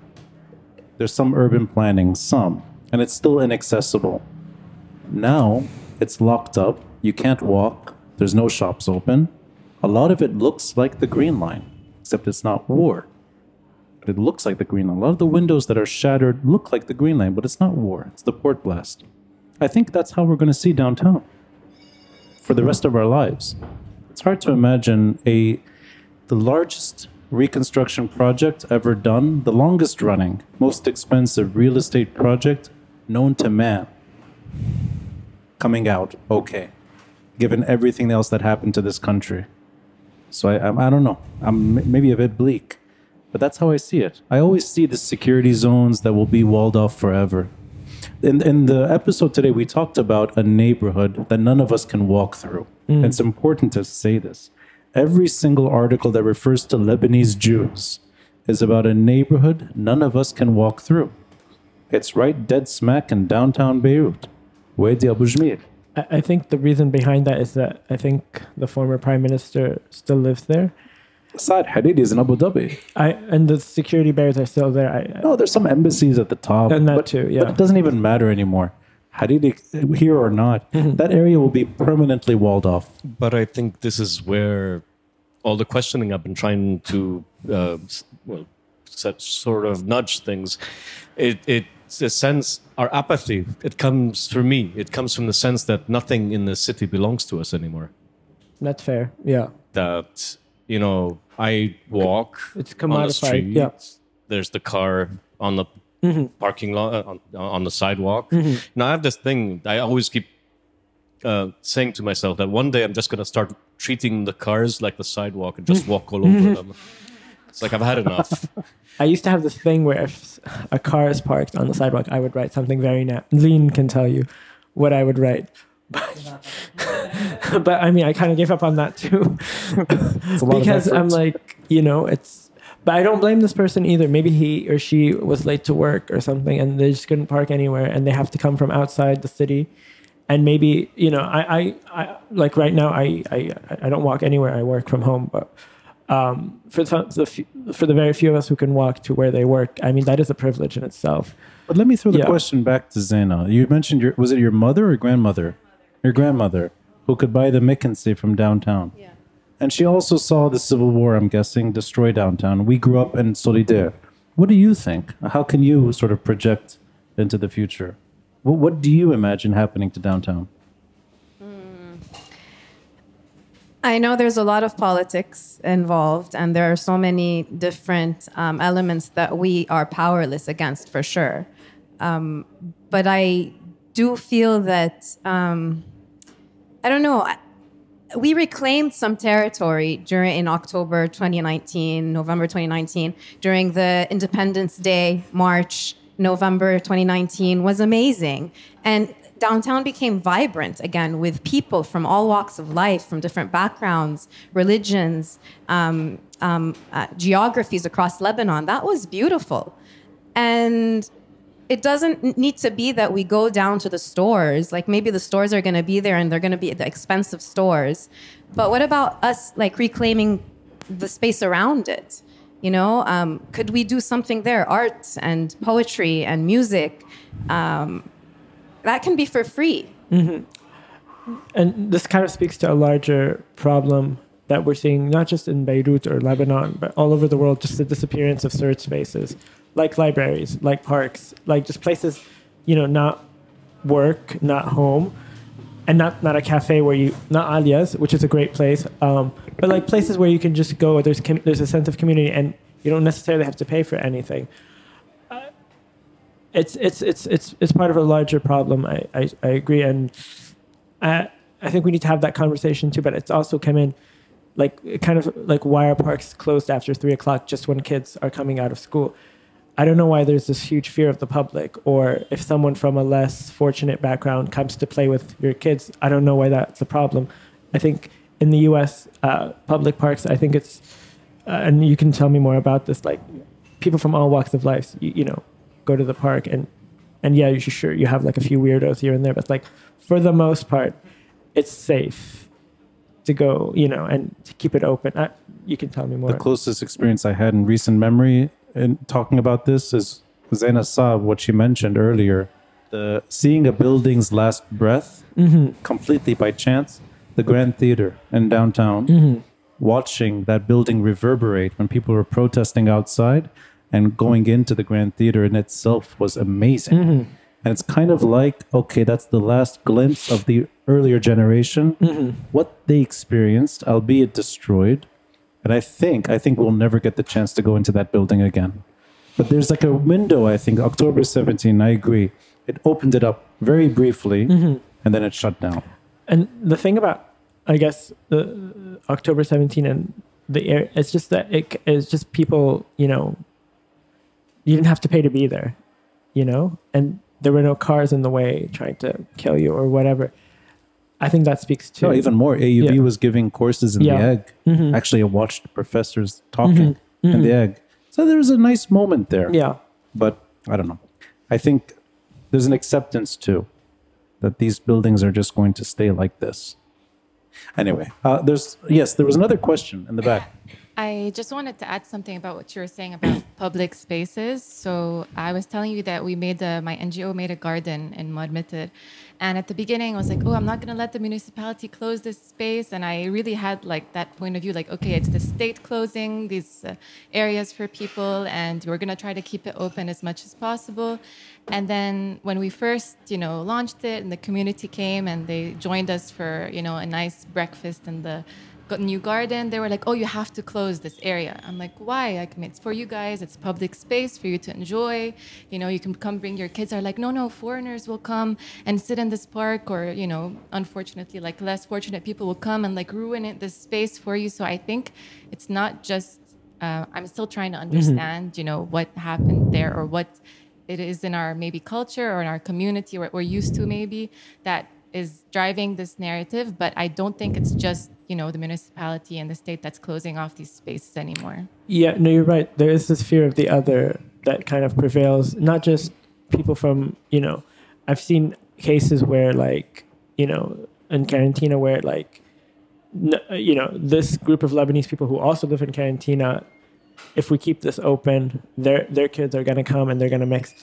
There's some urban planning, some, and it's still inaccessible. Now it's locked up. You can't walk. There's no shops open. A lot of it looks like the Green Line, except it's not war. But it looks like the Green Line. A lot of the windows that are shattered look like the Green Line, but it's not war. It's the port blast. I think that's how we're going to see downtown for the rest of our lives. It's hard to imagine a the largest reconstruction project ever done, the longest running, most expensive real estate project known to man coming out okay, given everything else that happened to this country. So I, I, I don't know. I'm maybe a bit bleak, but that's how I see it. I always see the security zones that will be walled off forever. In, in the episode today, we talked about a neighborhood that none of us can walk through. Mm. It's important to say this. Every single article that refers to Lebanese Jews is about a neighborhood none of us can walk through. It's right dead smack in downtown Beirut, Wadi Abu Jamil. I, think the reason behind that is that I think the former prime minister still lives there. Saad Hariri is in Abu Dhabi. I and the security barriers are still there. I, No, there's some embassies at the top. And that but, too, But yeah. it doesn't even matter anymore. Hariri, here or not, Mm-hmm. that area will be permanently walled off. But I think this is where all the questioning I've been trying to, uh, well, set, sort of nudge things. It it's a sense our apathy. It comes for me. It comes from the sense that nothing in the city belongs to us anymore. that's fair. Yeah. That you know, I walk It's on the street. yeah. There's the car on the parking lot uh, on, on the sidewalk. Mm-hmm. Now I have this thing. I always keep uh, saying to myself that one day I'm just gonna start treating the cars like the sidewalk and just walk all over them. It's like I've had enough. I used to have this thing where if a car is parked on the sidewalk, I would write something very na Lean can tell you what I would write. But, but I mean, I kind of gave up on that too It's a lot because I'm like, you know, it's. But I don't blame this person either. Maybe he or she was late to work or something, and they just couldn't park anywhere, and they have to come from outside the city. And maybe you know, I, I, I like right now, I, I, I don't walk anywhere. I work from home, but um, for some, the few, for the very few of us who can walk to where they work, I mean that is a privilege in itself. But let me throw the Yeah. question back to Zaina. You mentioned your was it your mother or grandmother? Your grandmother who could buy the Mckinsey from downtown. Yeah. And she also saw the Civil War, I'm guessing, destroy downtown. We grew up in Solidere. What do you think? How can you sort of project into the future? What, what do you imagine happening to downtown? I know there's a lot of politics involved, and there are so many different um, elements that we are powerless against for sure. Um, but I do feel that, um, I don't know, I- we reclaimed some territory during in October 2019, November 2019, during the Independence Day March, November 2019 was amazing. And downtown became vibrant again with people from all walks of life, from different backgrounds, religions, um, um, uh, geographies across Lebanon. That was beautiful. And it doesn't need to be that we go down to the stores. Like maybe the stores are going to be there and they're going to be the expensive stores. But what about us like reclaiming the space around it? You know, um, could we do something there? Art and poetry and music. Um, that can be for free. and this kind of speaks to a larger problem that we're seeing not just in Beirut or Lebanon, but all over the world, just the disappearance of search spaces, like libraries, like parks, like just places, you know, not work, not home, and not not a cafe where you not Aaliya's, which is a great place, um, but like places where you can just go. There's com- there's a sense of community, and you don't necessarily have to pay for anything. Uh, It's it's it's it's it's part of a larger problem. I I, I agree, and I I think we need to have that conversation too. But it's also come in like kind of like why are parks closed after three o'clock just when kids are coming out of school? I don't know why there's this huge fear of the public, or if someone from a less fortunate background comes to play with your kids, I don't know why that's a problem. I think in the U.S. Uh, public parks, I think it's, uh, and you can tell me more about this. Like people from all walks of life, you, you know, go to the park, and and yeah, you sure you have like a few weirdos here and there, but like for the most part, it's safe to go, you know, and to keep it open. I, you can tell me more. The closest experience I had in recent memory in talking about this is Zaina Saab, what she mentioned earlier. The seeing a building's last breath mm-hmm. completely by chance, the Grand Theater in downtown, mm-hmm. watching that building reverberate when people were protesting outside and going into the Grand Theater in itself was amazing. Mm-hmm. And it's kind of like, okay, that's the last glimpse of the earlier generation, what they experienced, albeit destroyed. And I think, I think we'll never get the chance to go into that building again. But there's like a window, I think, October 17, I agree. It opened it up very briefly mm-hmm. and then it shut down. And the thing about, I guess, the October 17 and the air, it's just that it is just people, you know, you didn't have to pay to be there, you know, and there were no cars in the way trying to kill you or whatever. I think that speaks to No, even more. AUB Yeah. was giving courses in Yeah. the egg. Mhm. Actually, I watched professors talking Mhm. in the egg. So there was a nice moment there. yeah, But I don't know. I think there's an acceptance too that these buildings are just going to stay like this. Anyway, uh, there's yes, there was another question in the back. I just wanted to add something about what you were saying about public spaces. So I was telling you that we made the my NGO made a garden in Mar Mitr, and at the beginning I was like, oh, I'm not going to let the municipality close this space, and I really had like that point of view, like, okay, it's the state closing these uh, areas for people, and we're going to try to keep it open as much as possible. And then when we first, you know, launched it, and the community came and they joined us for, you know, a nice breakfast in the new garden they were like oh you have to close this area. I'm like why? Like, it's for you guys it's public space for you to enjoy. You know you can come bring your kids. Are like no no foreigners will come and sit in this park or you know unfortunately like less fortunate people will come and like ruin it this space for you. So i think it's not just uh, i'm still trying to understand you know what happened there or what it is in our maybe culture or in our community or what we're used to maybe that is driving this narrative but i don't think it's just you know the municipality and the state that's closing off these spaces anymore Yeah, no, you're right. There is this fear of the other that kind of prevails. Not just people from, you know, I've seen cases where, like, you know, in Karantina, where, like, you know, this group of Lebanese people who also live in Karantina, if we keep this open, their their kids are to come and they're to mix.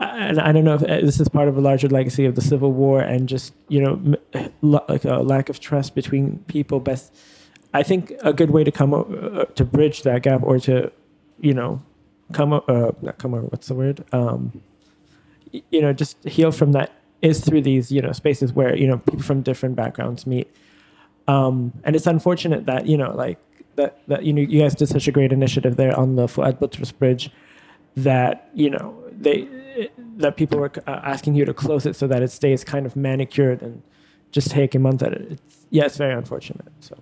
And I don't know if uh, this is part of a larger legacy of the Civil War and just, you know, like a lack of trust between people. Best I think a good way to come o- uh, to bridge that gap or to, you know, come uh, not come over. What's the word? Um, you know, just heal from that is through these you know spaces where you know people from different backgrounds meet. Um, and it's unfortunate that you know like that that you know you guys did such a great initiative there on the Fuad Butros Bridge that you know they that people were uh, asking you to close it so that it stays kind of manicured and just take a month at it. It's, yeah, it's very unfortunate. So.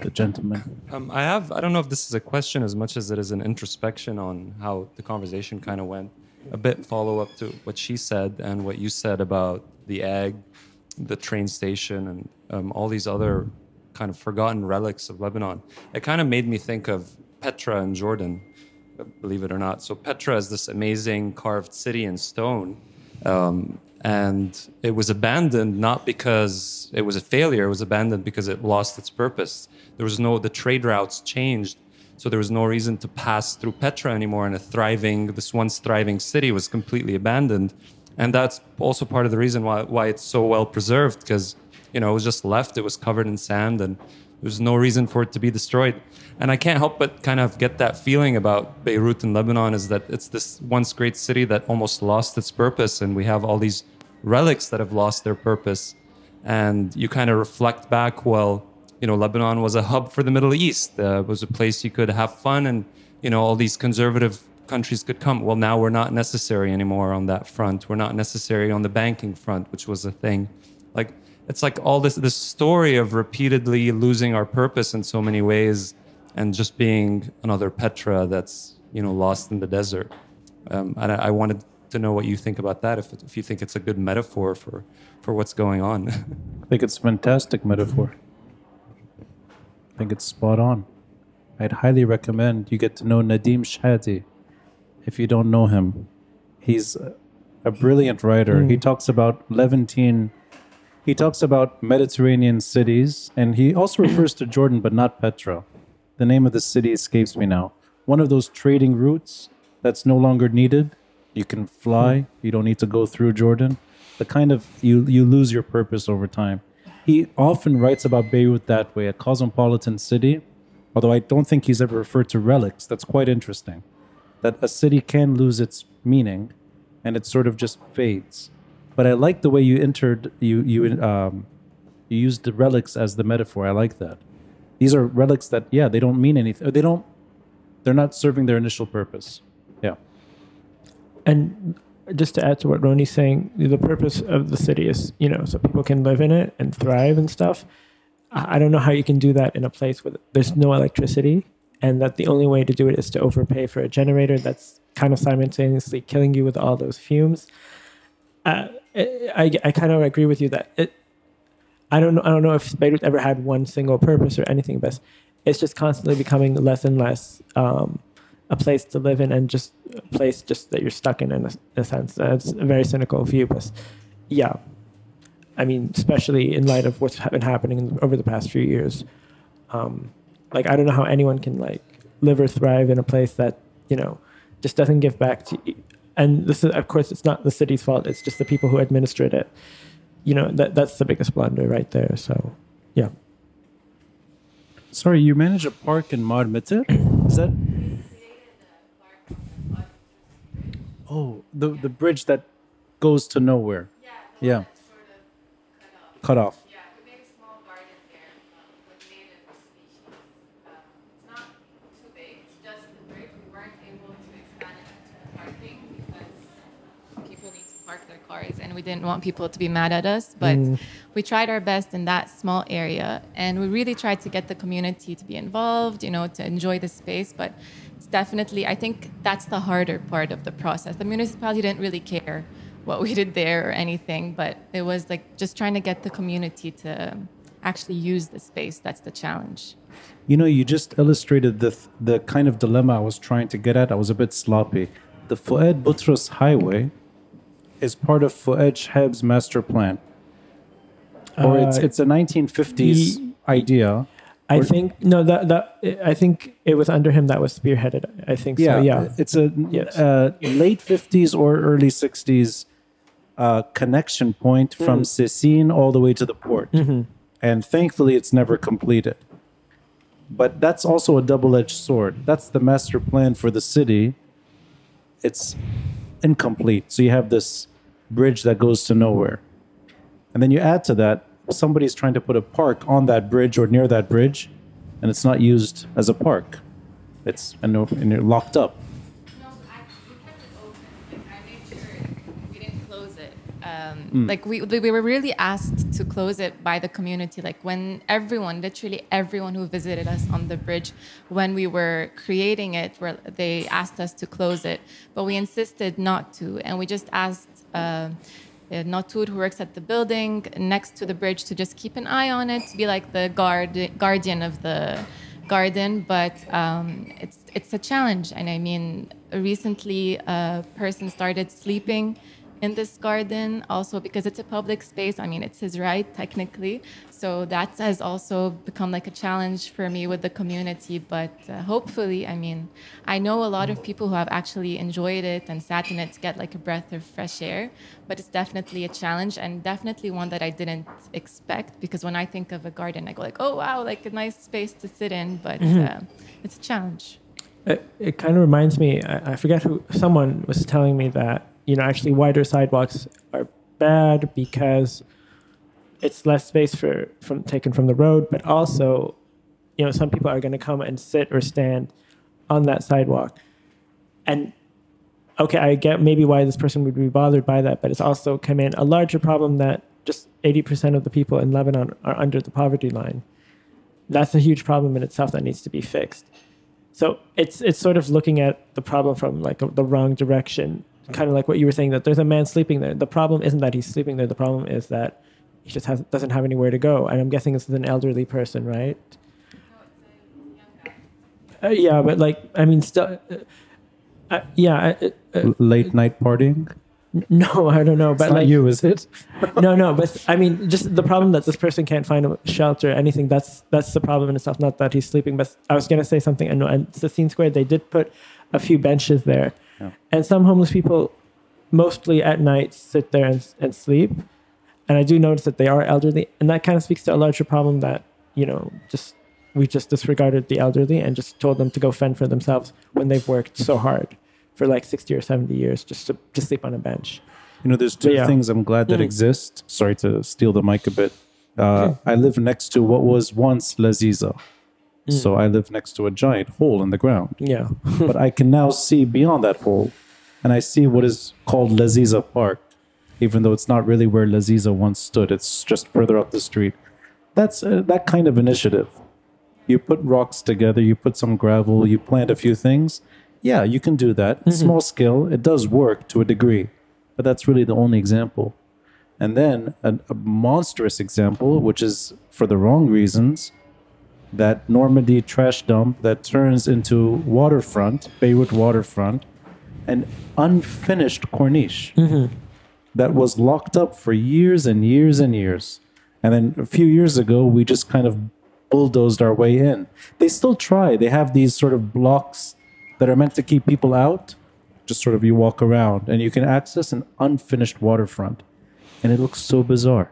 The gentleman. Um, I have, I don't know if this is a question as much as it is an introspection on how the conversation kind of went. a bit follow up to what she said and what you said about the egg, the train station, and um, all these other kind of forgotten relics of Lebanon. It kind of made me think of Petra in Jordan, believe it or not. So Petra is this amazing carved city in stone. Um, and it was abandoned not because it was a failure, it was abandoned because it lost its purpose. There was no, the trade routes changed. So there was no reason to pass through Petra anymore, and a thriving, this once thriving city was completely abandoned. And that's also part of the reason why, why it's so well preserved, because you know, it was just left, it was covered in sand, and there's no reason for it to be destroyed. And I can't help but kind of get that feeling about Beirut and Lebanon is that it's this once great city that almost lost its purpose, and we have all these relics that have lost their purpose. And you kind of reflect back, well, you know, Lebanon was a hub for the Middle East. Uh, it was a place you could have fun, and you know, all these conservative countries could come. Well, now we're not necessary anymore on that front. We're not necessary on the banking front, which was a thing. Like it's like all this this story of repeatedly losing our purpose in so many ways and just being another Petra that's you know lost in the desert. Um, and I, I, wanted to know what you think about that. If, if you think it's a good metaphor for for what's going on. I think it's a fantastic metaphor. I think it's spot on. I'd highly recommend you get to know Nadim Shehadi. If you don't know him, he's a brilliant writer. Mm. He talks about Levantine he talks about Mediterranean cities, and he also refers to Jordan, but not Petra. The name of the city escapes me now. One of those trading routes that's no longer needed. You can fly. You don't need to go through Jordan. The kind of you you lose your purpose over time. He often writes about Beirut that way, a cosmopolitan city. Although I don't think he's ever referred to relics. That's quite interesting. That a city can lose its meaning, and it sort of just fades. But I like the way you entered you you um, you used the relics as the metaphor. I like that. These are relics that yeah they don't mean anything. They don't. They're not serving their initial purpose. Yeah. And just to add to what Ronnie's saying, the purpose of the city is you know so people can live in it and thrive and stuff. I don't know how you can do that in a place where there's no electricity and that the only way to do it is to overpay for a generator that's kind of simultaneously killing you with all those fumes. Uh, I, I kind of agree with you that it. I don't know. I don't know if Beirut ever had one single purpose or anything, but it's just constantly becoming less and less um, a place to live in, and just a place just that you're stuck in. In a, in a sense, that's a very cynical view, but yeah, I mean, especially in light of what's been happening over the past few years. Um, like, I don't know how anyone can like live or thrive in a place that you know just doesn't give back to and this is of course it's not the city's fault it's just the people who administered it you know that that's the biggest blunder right there so yeah. Sorry you manage a park in Mar Mitr is that oh the the bridge that goes to nowhere. Yeah, cut off and we didn't want people to be mad at us. But mm. we tried our best in that small area, and we really tried to get the community to be involved, you know, to enjoy the space. But it's definitely, I think that's the harder part of the process. The municipality didn't really care what we did there or anything, but it was like just trying to get the community to actually use the space. That's the challenge. You know, you just illustrated the the kind of dilemma I was trying to get at. I was a bit sloppy. The Fuad Butros Highway is part of Fuad Chehab's master plan, or uh, it's it's a 1950s he, idea. I think no that that I think it was under him that was spearheaded. I think yeah, so. Yeah, it's a yes. uh, late 50s or early 60s uh, connection point from mm. Sassine all the way to the port, mm-hmm. and thankfully it's never completed. But that's also a double-edged sword. That's the master plan for the city. It's incomplete. So you have this bridge that goes to nowhere. And then you add to that, somebody's trying to put a park on that bridge or near that bridge, and it's not used as a park. It's and, and you're locked up. No, I, we kept it open. I made sure we didn't close it. Um, Like we we were really asked to close it by the community. Like when everyone, literally everyone who visited us on the bridge, when we were creating it, where they asked us to close it, but we insisted not to, and we just asked. Uh, uh, Natur, who works at the building next to the bridge, to just keep an eye on it, to be like the guard guardian of the garden. But um, it's it's a challenge, and I mean, recently a person started sleeping in this garden also because it's a public space. I mean it's his right technically so that has also become like a challenge for me with the community but uh, hopefully i mean i know a lot of people who have actually enjoyed it and sat in it to get like a breath of fresh air but it's definitely a challenge and definitely one that i didn't expect because when i think of a garden i go like oh wow like a nice space to sit in but uh, it's a challenge It, it kind of reminds me. I, I forget who. Someone was telling me that you know actually wider sidewalks are bad because it's less space for from taken from the road, but also you know some people are going to come and sit or stand on that sidewalk, and okay, I get maybe why this person would be bothered by that, but it's also come in a larger problem that just eighty percent of the people in Lebanon are under the poverty line. That's a huge problem in itself that needs to be fixed. So it's it's sort of looking at the problem from like a, the wrong direction, kind of like what you were saying that there's a man sleeping there. The problem isn't that he's sleeping there. The problem is that he just has, doesn't have anywhere to go. And I'm guessing this is an elderly person, right? Uh, yeah, but like I mean, still, uh, uh, yeah. Uh, uh, late night partying. no, I don't know, but It's not like you, is it? no, no, but I mean, just the problem that this person can't find a shelter, anything. That's that's the problem in itself. Not that he's sleeping, but I was gonna say something. And, and Sassine Square, they did put a few benches there, Yeah. and some homeless people, mostly at night, sit there and, and sleep. And I do notice that they are elderly, and that kind of speaks to a larger problem that you know, just we just disregarded the elderly and just told them to go fend for themselves when they've worked so hard for like sixty or seventy years just to just sleep on a bench. You know, there's two yeah. things I'm glad that Mm. exist. Sorry to steal the mic a bit. Uh, I live next to what was once Laziza. Mm. So I live next to a giant hole in the ground. Yeah. but I can now see beyond that hole and I see what is called Laziza Park, even though it's not really where Laziza once stood. It's just further up the street. That's uh, that kind of initiative. You put rocks together, you put some gravel, you plant a few things. Yeah, you can do that. Small scale, it does work to a degree, but that's really the only example. And then a, a monstrous example, which is for the wrong reasons, that Normandy trash dump that turns into waterfront, Beirut waterfront, an unfinished corniche that was locked up for years and years and years. And then a few years ago, we just kind of bulldozed our way in. They still try. They have these sort of blocks that are meant to keep people out. Just sort of you walk around and you can access an unfinished waterfront. And it looks so bizarre.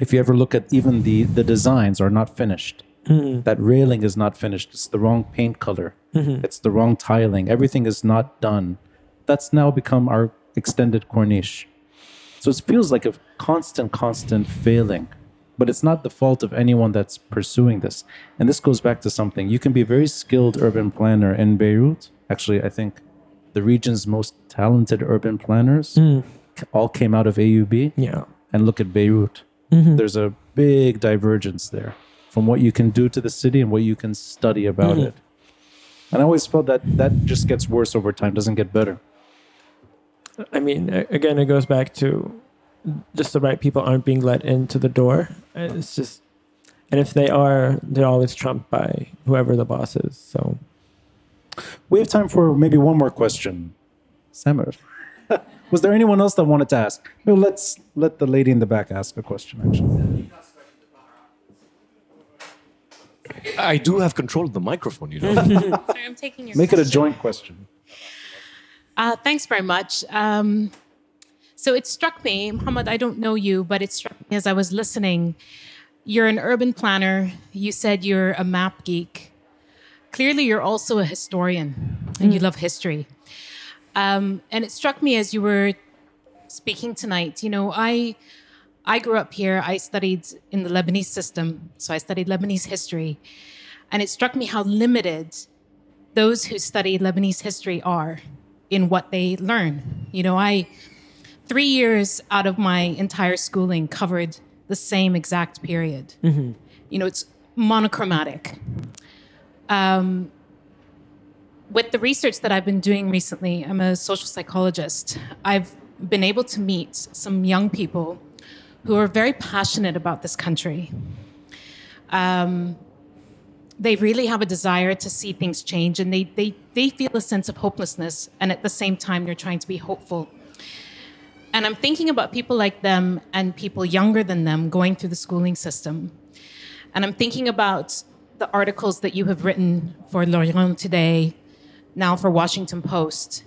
If you ever look at even the, the designs are not finished. Mm-hmm. That railing is not finished. It's the wrong paint color. Mm-hmm. It's the wrong tiling. Everything is not done. That's now become our extended corniche. So it feels like a constant, constant failing. But it's not the fault of anyone that's pursuing this. And this goes back to something. You can be a very skilled urban planner in Beirut. Actually, I think the region's most talented urban planners mm. all came out of AUB Yeah. and look at Beirut. Mm-hmm. There's a big divergence there from what you can do to the city and what you can study about mm-hmm. it. And I always felt that that just gets worse over time, doesn't get better. I mean, again, it goes back to just the right people aren't being let into the door. And It's just, and if they are, they're always trumped by whoever the boss is. So, We have time for maybe one more question. Samer, was there anyone else that wanted to ask? No, let's let the lady in the back ask a question. Actually, I do have control of the microphone, you know. Sorry, I'm taking your make it a joint question. Uh, thanks very much. Um, so it struck me, Mohamad, I don't know you, but it struck me as I was listening. You're an urban planner. You said you're a map geek. Clearly, you're also a historian and you love history. Um, and it struck me as you were speaking tonight. You know, I I grew up here. I studied in the Lebanese system, so I studied Lebanese history, and it struck me how limited those who study Lebanese history are in what they learn. You know, I three years out of my entire schooling covered the same exact period. You know, it's monochromatic. Um, with the research that I've been doing recently, I'm a social psychologist. I've been able to meet some young people who are very passionate about this country. Um, they really have a desire to see things change and they, they, they feel a sense of hopelessness and at the same time they're trying to be hopeful. And i'm thinking about people like them and people younger than them going through the schooling system. And i'm thinking about the articles that you have written for l'orient today now for washington post.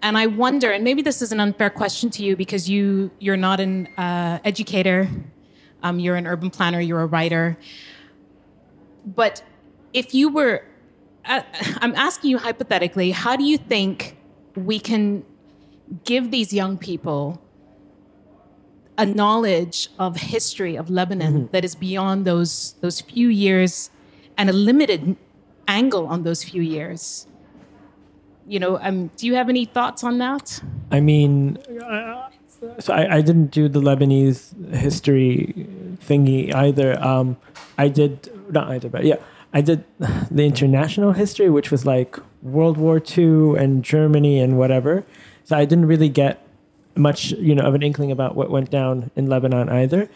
And i wonder and maybe this is an unfair question to you because you you're not an uh, educator. Um, you're an urban planner you're a writer but if you were, uh, I'm asking you hypothetically, how do you think we can give these young people a knowledge of history of Lebanon that is beyond those those few years and a limited angle on those few years? You know, um, do you have any thoughts on that? I mean, uh, so I, I didn't do the Lebanese history thingy either. Um, I did not either, but yeah, I did the international history, which was like World War II and Germany and whatever. So I didn't really get much, you know, of an inkling about what went down in Lebanon either.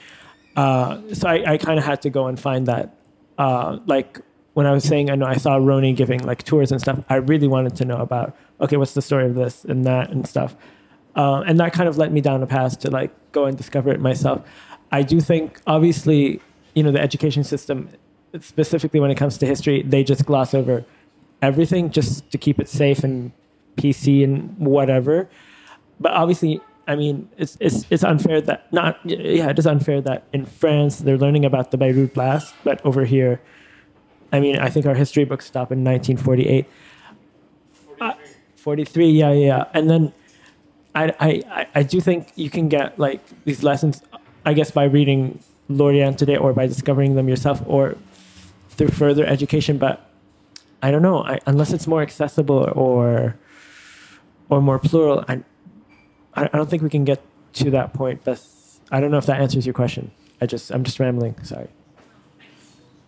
Uh, so I, I kind of had to go and find that. Uh, like when I was saying, I know I saw Ronnie giving like tours and stuff. I really wanted to know about okay, what's the story of this and that and stuff. Uh, and that kind of led me down a path to like go and discover it myself. I do think, obviously, you know, the education system, specifically when it comes to history, they just gloss over everything just to keep it safe and PC and whatever. But obviously, I mean, it's it's it's unfair that not yeah, it is unfair that in France they're learning about the Beirut blast, but over here, I mean, I think our history books stop in 1948. Uh, 43, yeah, yeah. And then I, I, I do think you can get like these lessons, I guess, by reading L'Orient Today or by discovering them yourself or through further education. But I don't know, I, unless it's more accessible or or more plural, I, I I don't think we can get to that point. But I don't know if that answers your question. I just I'm just rambling. Sorry.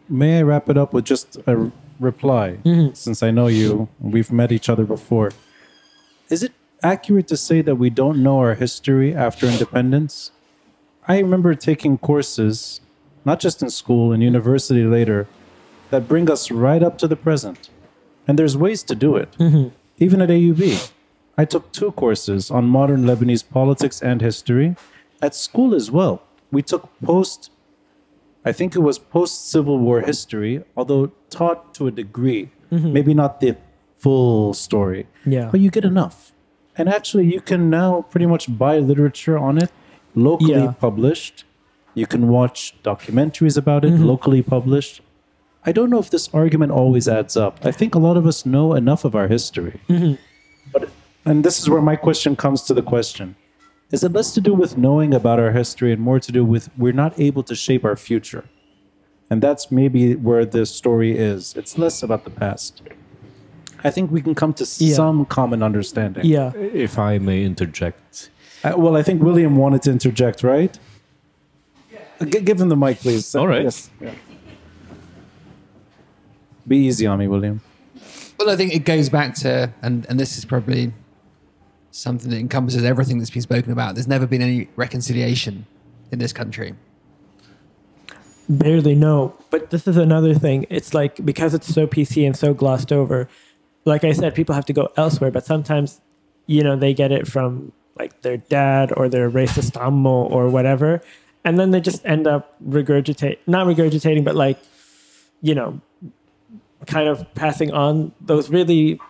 May I wrap it up with just a reply? Mm-hmm. Since I know you, we've met each other before. Is it accurate to say that we don't know our history after independence? I remember taking courses, not just in school and university later, that bring us right up to the present. And there's ways to do it. Mm-hmm. Even at AUB, I took two courses on modern Lebanese politics and history. At school as well, we took post I think it was post Civil War history, although taught to a degree. Mm-hmm. Maybe not the full story. Yeah. But you get enough. And actually, you can now pretty much buy literature on it locally Yeah. published. You can watch documentaries about it mm-hmm. locally published. I don't know if this argument always adds up. I think a lot of us know enough of our history. But, and this is where my question comes to the question is it less to do with knowing about our history and more to do with we're not able to shape our future? And that's maybe where this story is. It's less about the past. I think we can come to Yeah. some common understanding. Yeah. If I may interject. Uh, well, I think William wanted to interject, right? Uh, G- give him the mic, please. All right. Yes. Yeah. Be easy on me, William. Well, I think it goes back to, and, and this is probably something that encompasses everything that's been spoken about. There's never been any reconciliation in this country. barely no. But this is another thing. It's like because it's so PC and so glossed over, like I said, people have to go elsewhere. But sometimes, you know, they get it from like their dad or their racist ammo or whatever. And then they just end up regurgitate not regurgitating, but like, you know, kind of passing on those really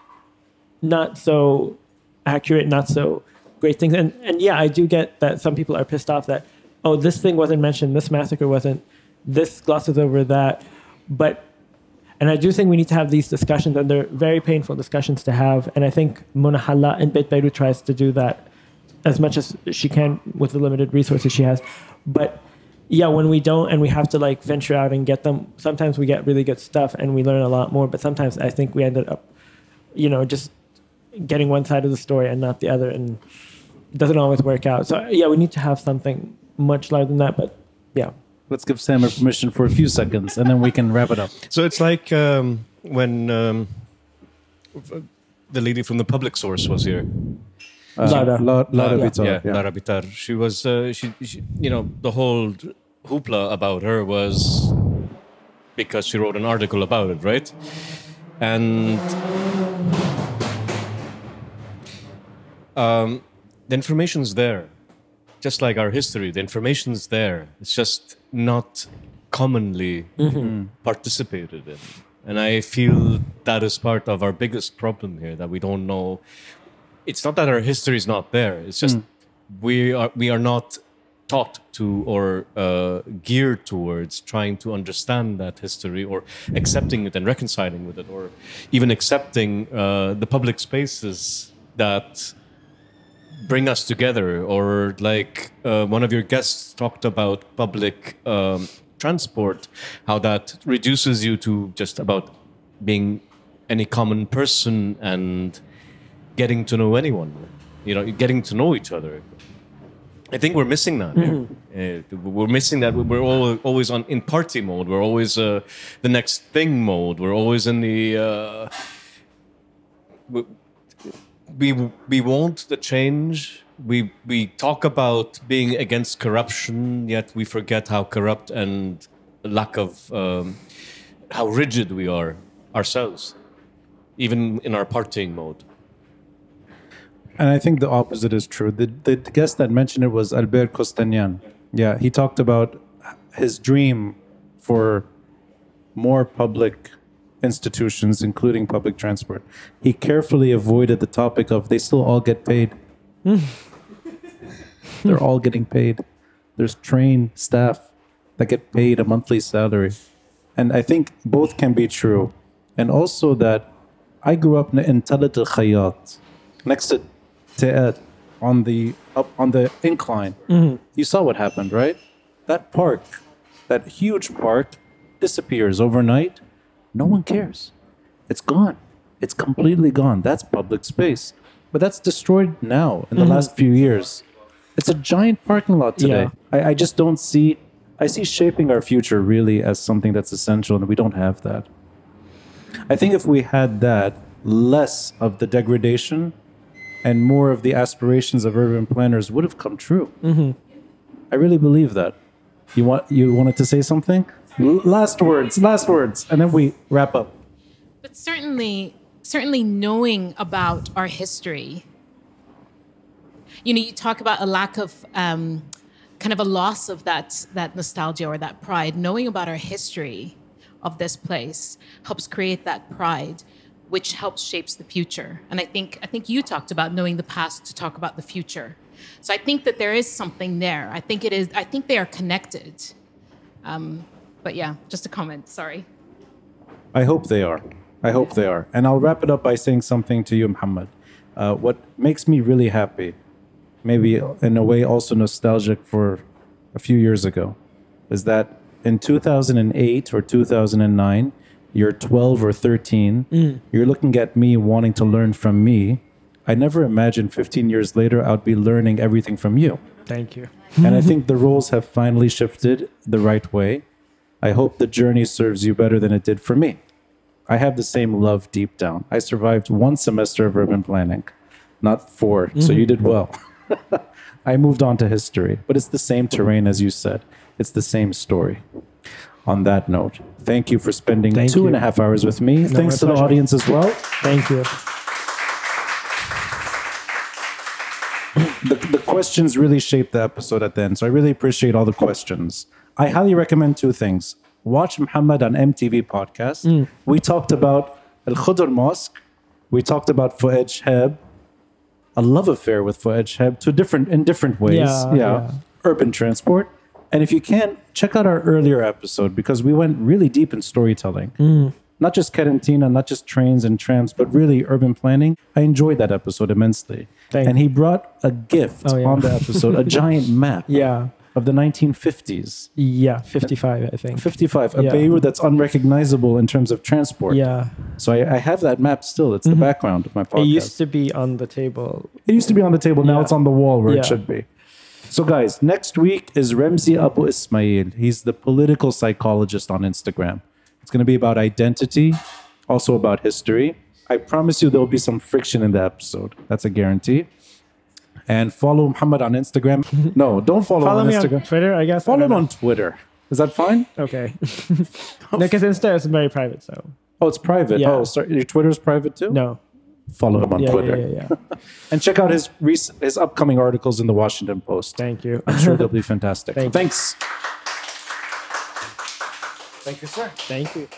not so accurate, not so great things. And and yeah, I do get that some people are pissed off that oh, this thing wasn't mentioned, this massacre wasn't, this glosses over that. But and I do think we need to have these discussions, and they're very painful discussions to have. And I think Mona Hallak in Beit Beirut tries to do that as much as she can with the limited resources she has. But yeah, when we don't and we have to like venture out and get them, sometimes we get really good stuff and we learn a lot more. But sometimes I think we ended up, you know, just getting one side of the story and not the other. And it doesn't always work out. So yeah, we need to have something much larger than that. But yeah, Let's give Sam a permission for a few seconds, and then we can wrap it up. So it's like um, when um, the lady from the public source was here. Uh, Lara. La- Lara Lara, Bitar, yeah, yeah. Lara Bitar. She was, uh, she, she, you know, the whole hoopla about her was because she wrote an article about it, right? And um, the information's there, just like our history. The information's there. It's just not commonly participated in. And I feel that is part of our biggest problem here that we don't know. It's not that our history is not there. It's just we are we are not taught to or uh, geared towards trying to understand that history or accepting it and reconciling with it or even accepting uh, the public spaces that bring us together or like uh, one of your guests talked about public um, transport how that reduces you to just about being any common person and getting to know anyone you know getting to know each other i think we're missing that here. Uh, we're missing that we're all, always on in party mode we're always uh, the next thing mode we're always in the uh, we, we we want the change. We we talk about being against corruption, yet we forget how corrupt and lack of um, how rigid we are ourselves, even in our partying mode. And I think the opposite is true. The, the, guest that mentioned it was Albert Kostanian. Yeah, he talked about his dream for more public institutions, including public transport. He carefully avoided the topic of they still all get paid. They're all getting paid. There's trained staff that get paid a monthly salary. And I think both can be true. And also that I grew up in Talat al Khayyat, next to Te'ed, on the up on the incline. Mm-hmm. You saw what happened, right? That park, that huge park, disappears overnight. No one cares. It's gone. It's completely gone. That's public space. But that's destroyed now in the mm-hmm. last few years. It's a giant parking lot today. I, I just don't see I see shaping our future really as something that's essential and we don't have that. I think if we had that, less of the degradation and more of the aspirations of urban planners would have come true. I really believe that. You want you wanted to say something? L- last words, last words, and then we wrap up. But certainly, certainly knowing about our history. You know, you talk about a lack of um, kind of a loss of that that nostalgia or that pride. Knowing about our history of this place helps create that pride, which helps shapes the future. And I think I think you talked about knowing the past to talk about the future. So I think that there is something there. I think it is. I think they are connected. Um, but yeah, just a comment. Sorry. I hope they are. I hope they are. And I'll wrap it up by saying something to you, Mohamad. Uh, what makes me really happy, maybe in a way also nostalgic for a few years ago, is that in 2008 or 2009, you're 12 or 13, mm. you're looking at me wanting to learn from me. I never imagined 15 years later I'd be learning everything from you. thank you. And I think the roles have finally shifted the right way. I hope the journey serves you better than it did for me. I have the same love deep down. I survived one semester of urban planning, not 4 So mm-hmm. you did well. I moved on to history, but it's the same terrain as you said. It's the same story. On that note, thank you for spending Thank two and a half hours with me. Thanks my to the audience as well. Thank you. the, the questions really shaped the episode at the end. So I really appreciate all the questions. I highly recommend two things. Watch Mohamad on MTV podcast. Mm. We talked about Al Khudr Mosque. We talked about Fuad Chehab, a love affair with Fuad Chehab to different in different ways. Yeah, yeah. Urban transport. And if you can't check out our earlier episode because we went really deep in storytelling. Mm. Not just Karantina, not just trains and trams, but really urban planning. I enjoyed that episode immensely. Thank and he brought a gift Oh, yeah. on the episode, a giant map. Yeah. of the 1950s. Yeah, 55, I think. 55, a Yeah. Beirut that's unrecognizable in terms of transport. Yeah. So I, I have that map still. It's the mm-hmm. background of my podcast. It used to be on the table. It used to be on the table. Now Yeah. it's on the wall where Yeah. it should be. So, guys, next week is Ramzi Abou Ismail. He's the political psychologist on Instagram. It's going to be about identity, also about history. I promise you there'll be some friction in the episode. That's a guarantee. And follow Mohamad on Instagram. No, don't follow, Follow him me on on Instagram. Twitter, I guess. Follow don't him know. on Twitter. Is that fine? Okay. no, because Insta is very private, so Oh, it's private. Yeah. Oh, sorry. Your Twitter's private too? no. Follow him on Yeah, Twitter. yeah, yeah, yeah. And check out his recent, his upcoming articles in the Washington Post. Thank you. I'm sure they'll be fantastic. Thanks. Thank you. Thanks. Thank you.